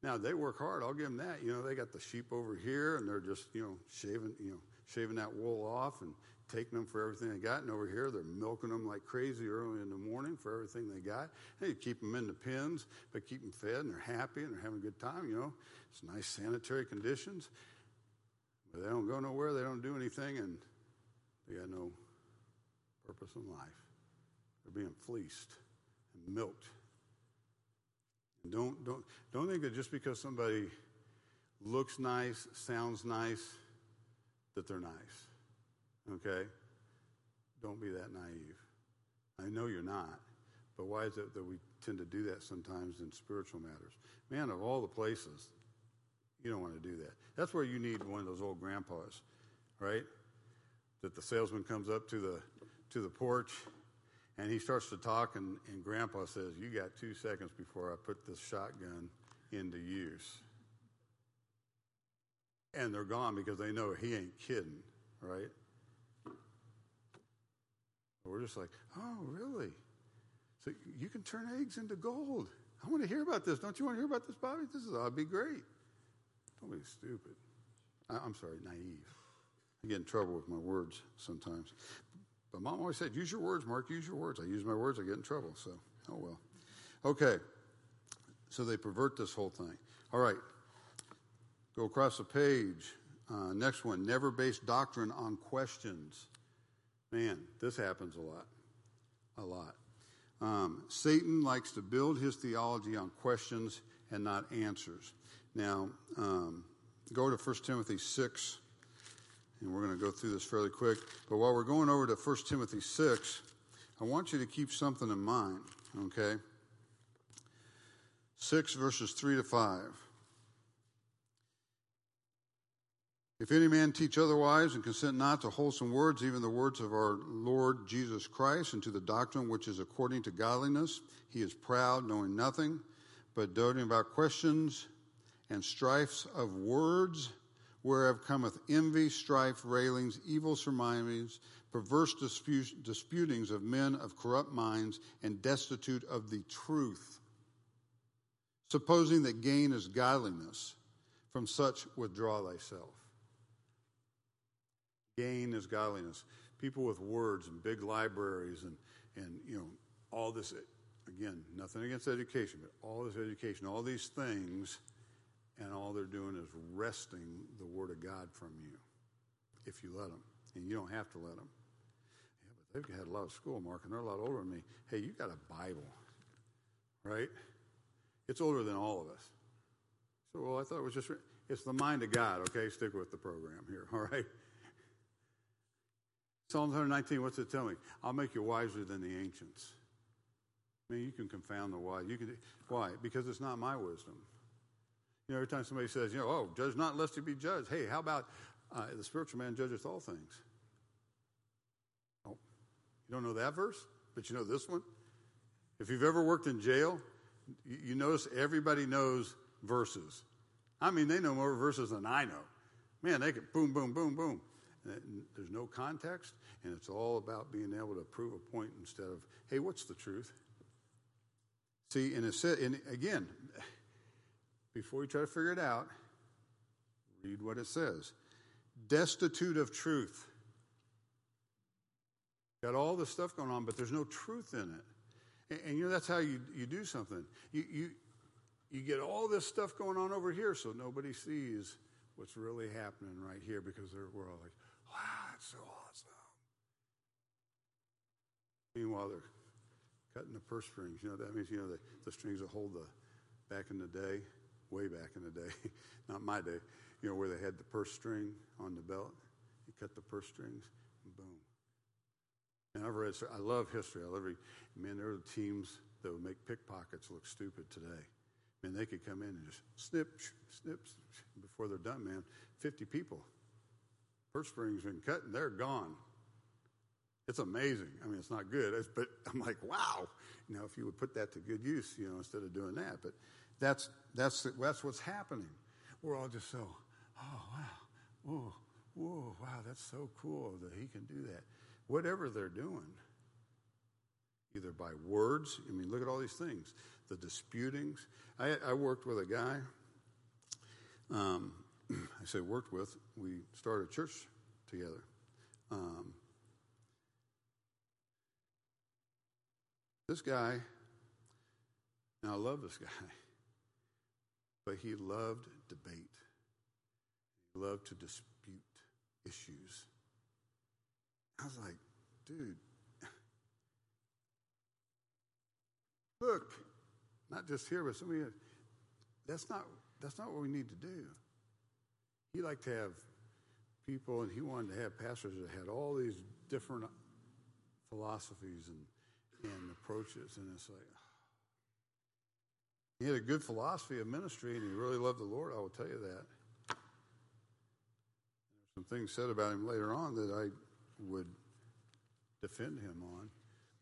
Now they work hard. I'll give them that. You know, they got the sheep over here, and they're just you know shaving you know shaving that wool off and taking them for everything they got. And over here, they're milking them like crazy early in the morning for everything they got. And you keep them in the pens, but keep them fed, and they're happy and they're having a good time. You know, it's nice sanitary conditions. But they don't go nowhere. They don't do anything, and they got no purpose in life. They're being fleeced and milked. Don't don't don't think that just because somebody looks nice, sounds nice, that they're nice. Okay? Don't be that naive. I know you're not, but why is it that we tend to do that sometimes in spiritual matters? Man, of all the places, you don't want to do that. That's where you need one of those old grandpas, right? That the salesman comes up to the to the porch and he starts to talk and, and grandpa says, You got two seconds before I put this shotgun into use and they're gone because they know he ain't kidding, right? We're just like, oh, really? So you can turn eggs into gold. I want to hear about this. Don't you want to hear about this, Bobby? This is, ought be great. Don't be stupid. I, I'm sorry, naive. I get in trouble with my words sometimes. But mom always said, use your words, Mark, use your words. I use my words, I get in trouble. So, oh well. Okay. So they pervert this whole thing. All right. Go across the page. Uh, next one never base doctrine on questions. Man, this happens a lot. A lot. Um, Satan likes to build his theology on questions and not answers. Now, um, go to 1 Timothy 6, and we're going to go through this fairly quick. But while we're going over to 1 Timothy 6, I want you to keep something in mind, okay? 6 verses 3 to 5. If any man teach otherwise and consent not to wholesome words, even the words of our Lord Jesus Christ, and to the doctrine which is according to godliness, he is proud, knowing nothing, but doting about questions and strifes of words, whereof cometh envy, strife, railings, evil surmisings, perverse disputings of men of corrupt minds, and destitute of the truth, supposing that gain is godliness. From such withdraw thyself. Gain is godliness. People with words and big libraries and, and you know, all this, again, nothing against education, but all this education, all these things, and all they're doing is wresting the Word of God from you if you let them. And you don't have to let them. Yeah, but they've had a lot of school, Mark, and they're a lot older than me. Hey, you got a Bible, right? It's older than all of us. So, well, I thought it was just, it's the mind of God, okay? Stick with the program here, all right? Psalm 119, what's it tell me? I'll make you wiser than the ancients. I mean, you can confound the wise. You can, why? Because it's not my wisdom. You know, every time somebody says, you know, oh, judge not lest you be judged. Hey, how about uh, the spiritual man judgeth all things? Oh, you don't know that verse, but you know this one? If you've ever worked in jail, you, you notice everybody knows verses. I mean, they know more verses than I know. Man, they can boom, boom, boom, boom. There's no context, and it's all about being able to prove a point instead of, hey, what's the truth? See, and, it said, and again, before you try to figure it out, read what it says. Destitute of truth. Got all this stuff going on, but there's no truth in it. And, and you know, that's how you, you do something. You, you, you get all this stuff going on over here so nobody sees what's really happening right here because we're all like, wow, that's so awesome. Meanwhile, they're cutting the purse strings. You know that means? You know, the, the strings that hold the, back in the day, way back in the day, not my day, you know, where they had the purse string on the belt. You cut the purse strings, and boom. And I've read, I love history. I love, every man, there are teams that would make pickpockets look stupid today. Man, they could come in and just snip, snip, before they're done, man. 50 people. Purse strings been cut and they're gone. It's amazing. I mean, it's not good, but I'm like, wow. You know, if you would put that to good use, you know, instead of doing that. But that's that's that's what's happening. We're all just so, oh wow, whoa, whoa, wow, that's so cool that he can do that. Whatever they're doing, either by words. I mean, look at all these things. The disputings. I, I worked with a guy. Um, I say worked with. We started a church together. Um, this guy. Now I love this guy, but he loved debate. He loved to dispute issues. I was like, dude, Look, not just here, but some of you, that's not, that's not what we need to do. He liked to have people, and he wanted to have pastors that had all these different philosophies and, and approaches. And it's like, he had a good philosophy of ministry, and he really loved the Lord, I will tell you that. There's some things said about him later on that I would defend him on.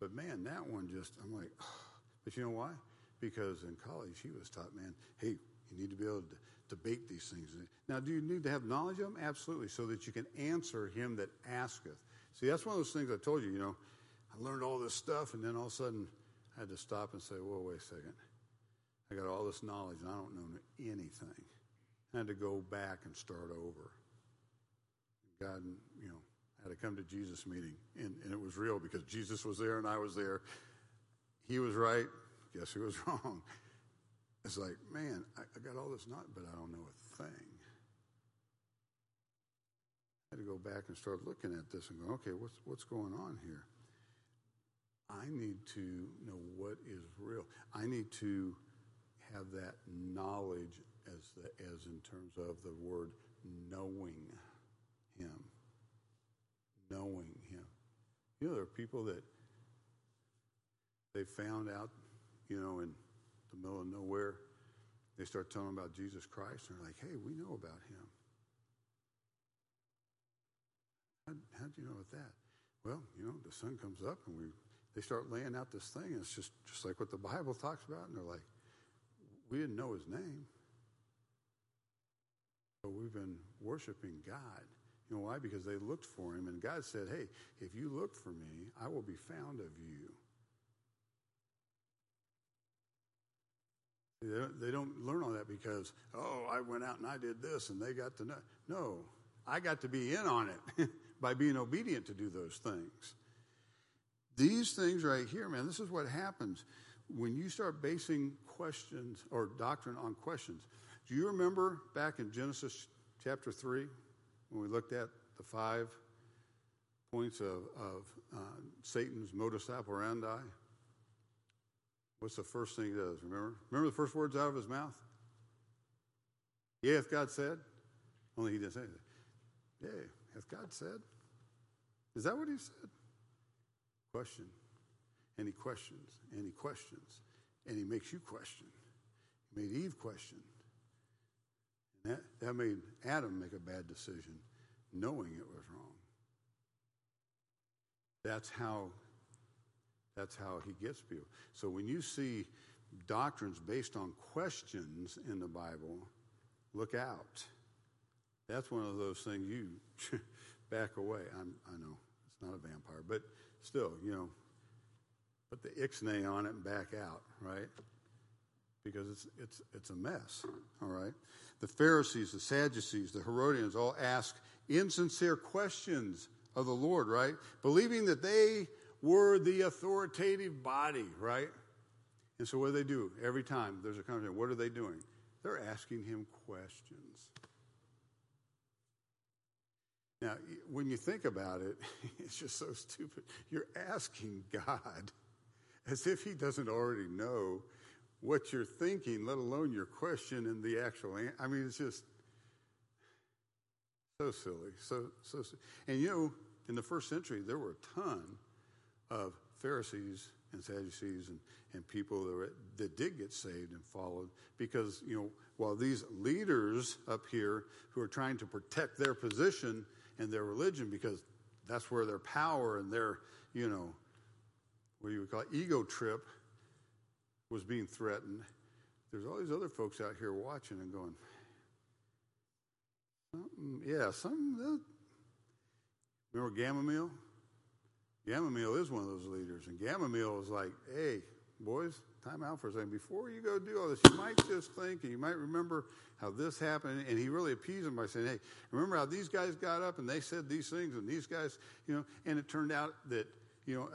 But man, that one just, I'm like, oh. But you know why? Because in college he was taught, man, hey, you need to be able to debate these things. Now, do you need to have knowledge of them? Absolutely, so that you can answer him that asketh. See, that's one of those things I told you, you know, I learned all this stuff, and then all of a sudden I had to stop and say, whoa, wait a second. I got all this knowledge, and I don't know anything. I had to go back and start over. God, you know, I had to come to Jesus meeting, and, and it was real because Jesus was there and I was there. He was right. Guess who was wrong? It's like, man, I, I got all this not, but I don't know a thing. I had to go back and start looking at this and go, okay, what's what's going on here? I need to know what is real. I need to have that knowledge as the, as in terms of the word knowing him. Knowing him. You know, there are people that they found out, you know, in the middle of nowhere, they start telling about Jesus Christ, and they're like, hey, we know about him. How, how'd you know about that? Well, you know, the sun comes up and we they start laying out this thing, and it's just, just like what the Bible talks about, and they're like, we didn't know his name. But we've been worshiping God. You know why? Because they looked for him, and God said, Hey, if you look for me, I will be found of you. They don't, learn all that because, oh, I went out and I did this and they got to know. No, I got to be in on it by being obedient to do those things. These things right here, man, this is what happens when you start basing questions or doctrine on questions. Do you remember back in Genesis chapter 3 when we looked at the five points of, of uh, Satan's modus operandi? What's the first thing he does? Remember? Remember the first words out of his mouth? Yeah, hath God said? Only he didn't say that. Yeah, hath God said? Is that what he said? Question. And he questions, and he questions, and he makes you question. He made Eve question. And that, that made Adam make a bad decision, knowing it was wrong. That's how that's how he gets people. So when you see doctrines based on questions in the Bible, look out. That's one of those things you back away. I'm, i know it's not a vampire, but still, you know, put the ixnay on it and back out, right? Because it's, it's, it's a mess, all right? The Pharisees, the Sadducees, the Herodians all ask insincere questions of the Lord, right? Believing that they were the authoritative body, right? And so what do they do? Every time there's a conversation, what are they doing? They're asking him questions. Now, when you think about it, it's just so stupid. You're asking God as if He doesn't already know what you're thinking, let alone your question and the actual answer. I mean, it's just so silly. So, so, and you know, in the first century, there were a ton of Pharisees and Sadducees and, and people that, were, that did get saved and followed because, you know, while these leaders up here who are trying to protect their position and their religion because that's where their power and their, you know, what you would call ego trip was being threatened. There's all these other folks out here watching and going, yeah, some. Remember Gamaliel? Gamaliel is one of those leaders, and Gamaliel is like, hey, boys, time out for a second. Before you go do all this, you might just think, and you might remember how this happened. And he really appeased them by saying, hey, remember how these guys got up and they said these things, and these guys, you know, and it turned out that, you know,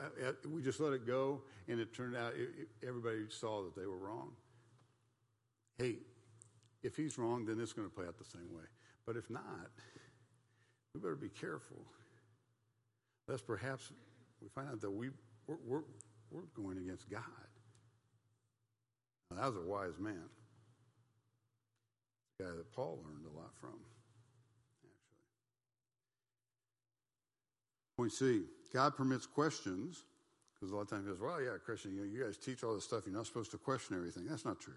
we just let it go, and it turned out it, everybody saw that they were wrong. Hey, if he's wrong, then it's going to play out the same way. But if not, we better be careful. Lest perhaps we find out that we, we're, we're, we're going against God. Now, that was a wise man. The guy that Paul learned a lot from, actually. Point C God permits questions, because a lot of times he goes, Well, yeah, Christian, you, know, you guys teach all this stuff, you're not supposed to question everything. That's not true.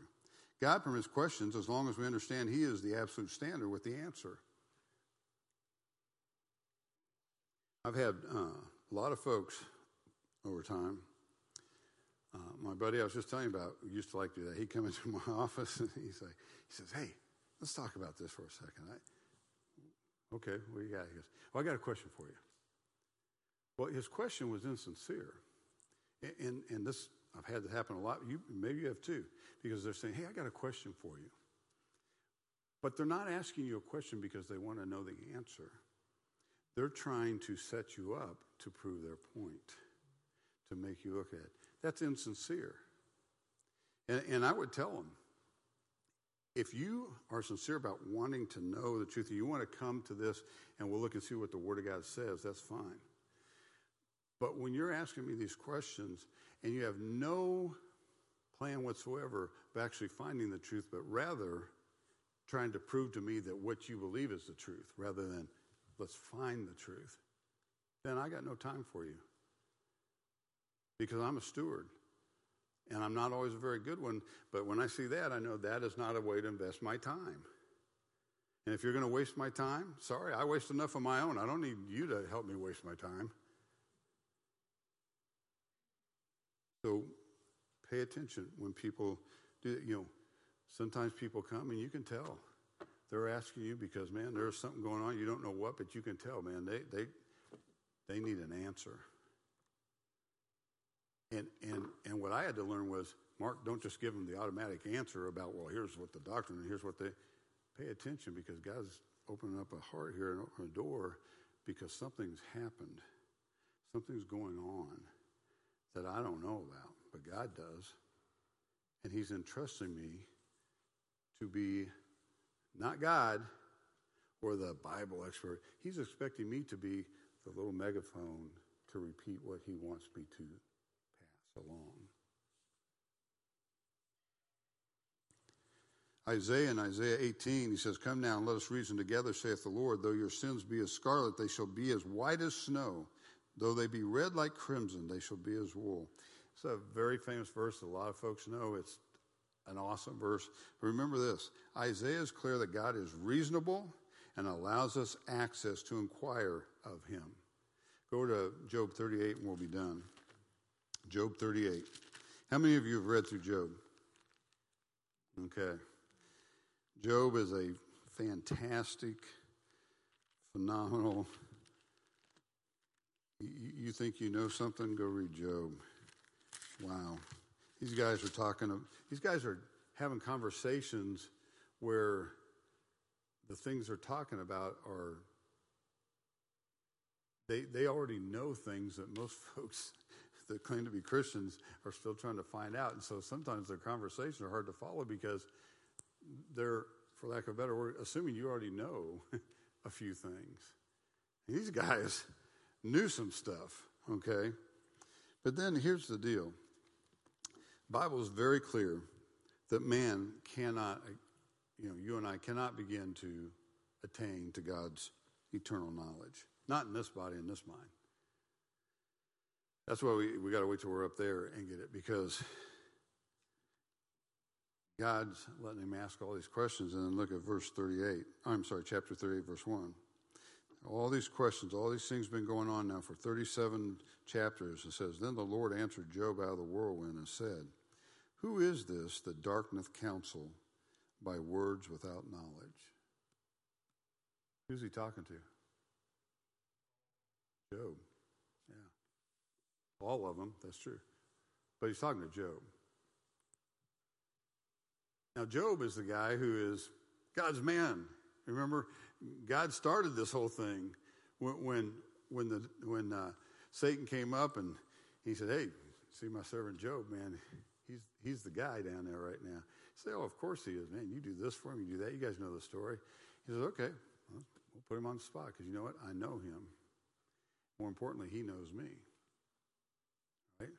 God permits questions as long as we understand He is the absolute standard with the answer. I've had uh, a lot of folks over time uh, my buddy I was just telling you about used to like to do that. He'd come into my office and he's like, he says, "Hey, let's talk about this for a second. I, okay, what you got? He goes, "Well, I got a question for you." Well, his question was insincere, and, and, this I've had that happen a lot. You maybe you have too, because they're saying, "Hey, I got a question for you," but they're not asking you a question because they want to know the answer. They're trying to set you up to prove their point, to make you look at. That's insincere. And, and I would tell them if you are sincere about wanting to know the truth and you want to come to this and we'll look and see what the Word of God says, that's fine. But when you're asking me these questions and you have no plan whatsoever of actually finding the truth, but rather trying to prove to me that what you believe is the truth rather than let's find the truth, then I got no time for you. Because I'm a steward. And I'm not always a very good one, but when I see that, I know that is not a way to invest my time. And if you're going to waste my time, sorry, I waste enough of my own. I don't need you to help me waste my time. So pay attention when people do, you know, sometimes people come and you can tell. They're asking you because, man, there's something going on. You don't know what, but you can tell, man, they, they, they need an answer. And, and, and what I had to learn was, Mark, don't just give them the automatic answer about, well, here's what the doctrine and here's what they pay attention because God's opening up a heart here and opening a door because something's happened. Something's going on that I don't know about, but God does. And He's entrusting me to be not God or the Bible expert. He's expecting me to be the little megaphone to repeat what He wants me to pass along. Isaiah in Isaiah 18, he says, Come now and let us reason together, saith the Lord. Though your sins be as scarlet, they shall be as white as snow. Though they be red like crimson, they shall be as wool. It's a very famous verse that a lot of folks know. It's an awesome verse. Remember this Isaiah is clear that God is reasonable and allows us access to inquire of him. Go to Job 38 and we'll be done. Job 38. How many of you have read through Job? Okay. Job is a fantastic, phenomenal. You think you know something? Go read Job. Wow. These guys are talking, these guys are having conversations where the things they're talking about are, they, they already know things that most folks that claim to be Christians are still trying to find out. And so sometimes their conversations are hard to follow because they're, for lack of a better word, assuming you already know a few things. These guys knew some stuff, okay? But then here's the deal Bible is very clear that man cannot, you know, you and I cannot begin to attain to God's eternal knowledge. Not in this body, in this mind. That's why we, we got to wait till we're up there and get it because God's letting him ask all these questions. And then look at verse 38. I'm sorry, chapter 38, verse 1. All these questions, all these things been going on now for 37 chapters. It says, Then the Lord answered Job out of the whirlwind and said, who is this that darkeneth counsel by words without knowledge? Who's he talking to? Job. Yeah. All of them, that's true. But he's talking to Job. Now, Job is the guy who is God's man. Remember, God started this whole thing when when when, the, when uh, Satan came up and he said, "Hey, see my servant Job, man. He's, he's the guy down there right now. Say, oh, of course he is. Man, you do this for him, you do that. You guys know the story. He says, okay, well, we'll put him on the spot because you know what? I know him. More importantly, he knows me. Right?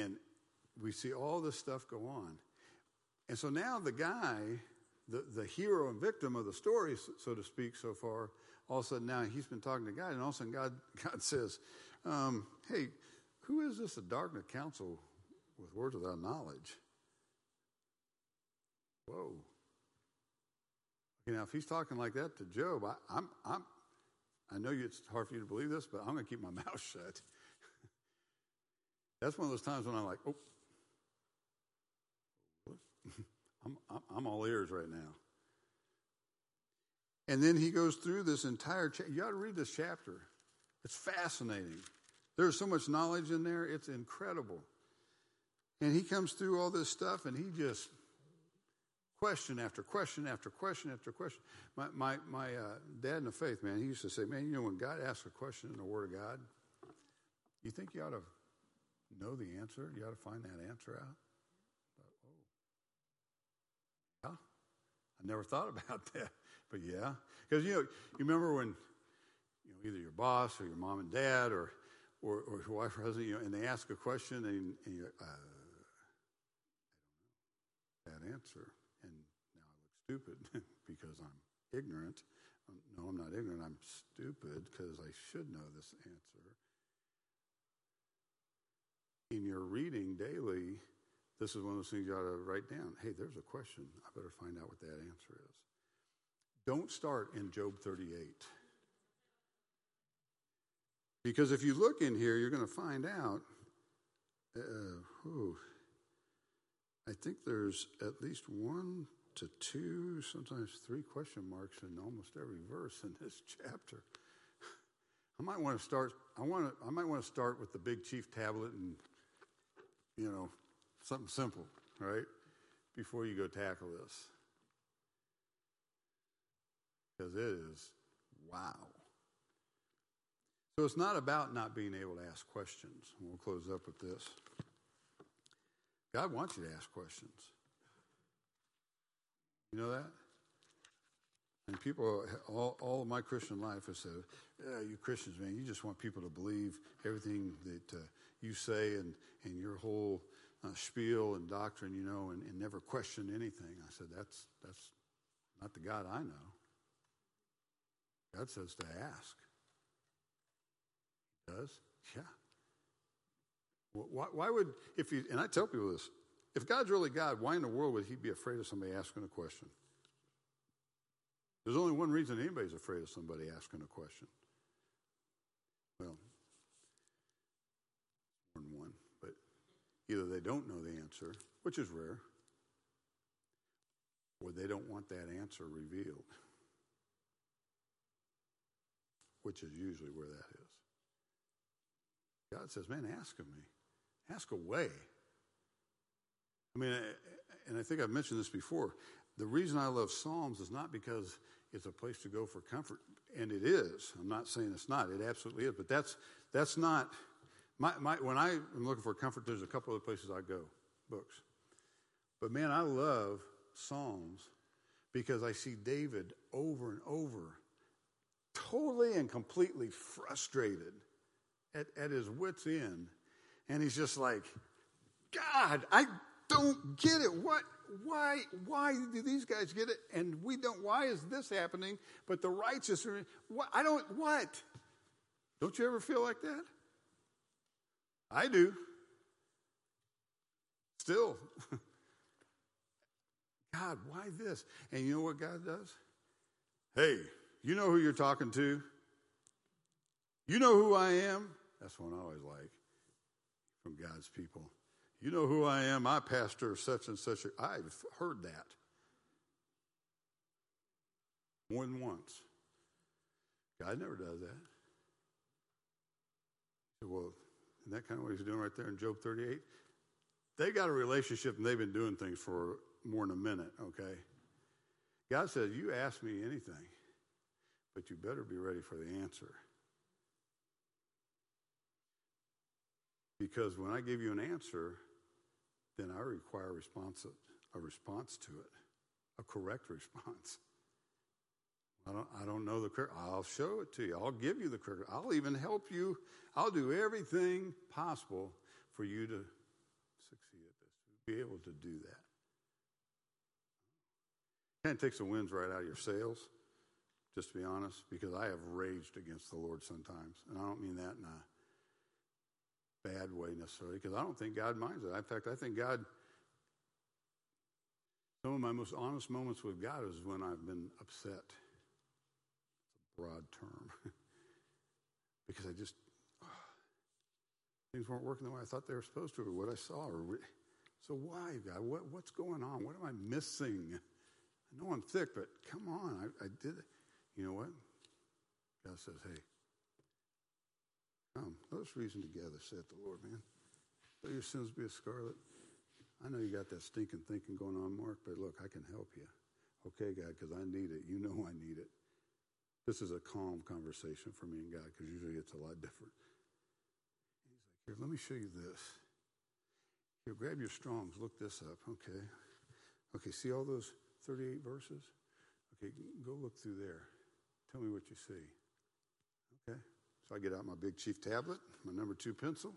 And we see all this stuff go on. And so now the guy, the, the hero and victim of the story, so to speak, so far, all of a sudden now he's been talking to God, and all of a sudden God, God says, um, hey, who is this the darkness counsel with words without knowledge. Whoa. Know, if he's talking like that to Job, I, I'm, I'm, I know it's hard for you to believe this, but I'm going to keep my mouth shut. That's one of those times when I'm like, oh, All ears right now. And then he goes through this entire chapter. You got to read this chapter. It's fascinating. There's so much knowledge in there, it's incredible. And he comes through all this stuff and he just question after question after question after question. My, my, my uh, dad in the faith, man, he used to say, man, you know, when God asks a question in the Word of God, you think you ought to know the answer? You ought to find that answer out? oh. Yeah, I never thought about that. But yeah, because, you know, you remember when, you know, either your boss or your mom and dad or, or, or your wife or husband, you know, and they ask a question and, and you're, uh, that answer. And now I look stupid because I'm ignorant. Um, no, I'm not ignorant. I'm stupid because I should know this answer. In your reading daily, this is one of those things you ought to write down. Hey, there's a question. I better find out what that answer is. Don't start in Job 38. Because if you look in here, you're going to find out. Uh, I think there's at least one to two, sometimes three question marks in almost every verse in this chapter. I might want to start. I want to. I might want to start with the big chief tablet and, you know, something simple, right? Before you go tackle this, because it is wow. So it's not about not being able to ask questions. We'll close up with this. God wants you to ask questions. You know that? And people, all, all my Christian life has said, yeah, you Christians, man, you just want people to believe everything that uh, you say and, and your whole uh, spiel and doctrine, you know, and, and never question anything. I said, that's, that's not the God I know. God says to ask. He does? Yeah. Why, why would, if you, and I tell people this, if God's really God, why in the world would he be afraid of somebody asking a question? There's only one reason anybody's afraid of somebody asking a question. Well, more than one, but either they don't know the answer, which is rare, or they don't want that answer revealed, which is usually where that is. God says, Man, ask of me. Ask away. I mean, and I think I've mentioned this before. The reason I love Psalms is not because it's a place to go for comfort, and it is. I'm not saying it's not. It absolutely is. But that's that's not my, my when I am looking for comfort. There's a couple of places I go, books. But man, I love Psalms because I see David over and over, totally and completely frustrated at, at his wits' end and he's just like, God, I don't get it. What, why, why do these guys get it? And we don't, why is this happening? But the righteous are, what, I don't, what? Don't you ever feel like that? I do. Still. God, why this? And you know what God does? Hey, you know who you're talking to? You know who I am? That's one I always like from God's people. You know who I am? I pastor such and such. i I've heard that more than once. God never does that. Well, isn't that kind of what he's doing right there in Job 38? They got a relationship and they've been doing things for more than a minute, okay? God says, You ask me anything, but you better be ready for the answer. Because when I give you an answer, then I require a response, a response to it, a correct response. I don't, I don't know the correct. I'll show it to you. I'll give you the correct. I'll even help you. I'll do everything possible for you to succeed at this, to be able to do that. Kind of takes the winds right out of your sails, just to be honest, because I have raged against the Lord sometimes. And I don't mean that in a bad way necessarily, because I don't think God minds it. In fact, I think God, some of my most honest moments with God is when I've been upset. Broad term. because I just, oh, things weren't working the way I thought they were supposed to, or what I saw. Or so why, God? What, what's going on? What am I missing? I know I'm thick, but come on, I, I did it. You know what? God says, hey, Come, let us reason together, saith the Lord, man. Though your sins be as scarlet, I know you got that stinking thinking going on, Mark, but look, I can help you. Okay, God, because I need it. You know I need it. This is a calm conversation for me and God because usually it's a lot different. He's like, Here, let me show you this. Here, grab your Strongs. Look this up. Okay. Okay, see all those 38 verses? Okay, go look through there. Tell me what you see. Okay. So I get out my big chief tablet, my number two pencil,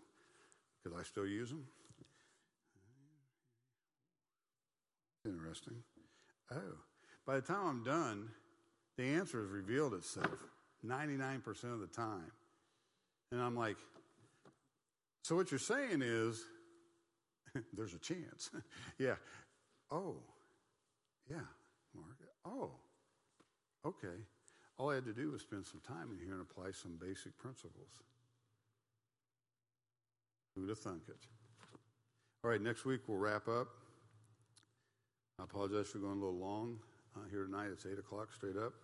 because I still use them. Interesting. Oh, by the time I'm done, the answer has revealed itself 99% of the time. And I'm like, so what you're saying is there's a chance. yeah. Oh, yeah, Mark. Oh, okay. All I had to do was spend some time in here and apply some basic principles. Who'd have thunk it? All right, next week we'll wrap up. I apologize for going a little long uh, here tonight. It's 8 o'clock straight up,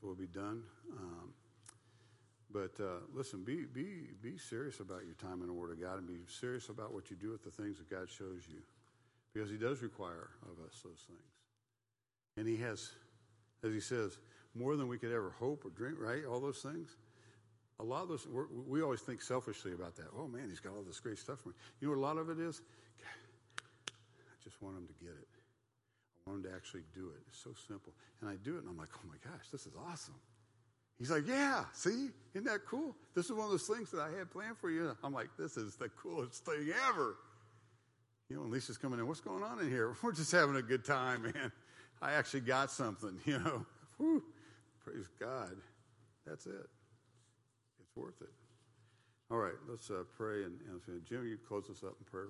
so we'll be done. Um, but uh, listen, be, be, be serious about your time in the Word of God and be serious about what you do with the things that God shows you. Because He does require of us those things. And He has, as He says, more than we could ever hope or dream, right? All those things. A lot of those, we always think selfishly about that. Oh man, He's got all this great stuff for me. You know what a lot of it is? I just want Him to get it. I want to actually do it. It's so simple. And I do it, and I'm like, oh my gosh, this is awesome. He's like, yeah, see? Isn't that cool? This is one of those things that I had planned for you. I'm like, this is the coolest thing ever. You know, and Lisa's coming in. What's going on in here? We're just having a good time, man. I actually got something, you know. Whew. Praise God. That's it. It's worth it. All right, let's uh, pray. And, and Jim, you close us up in prayer.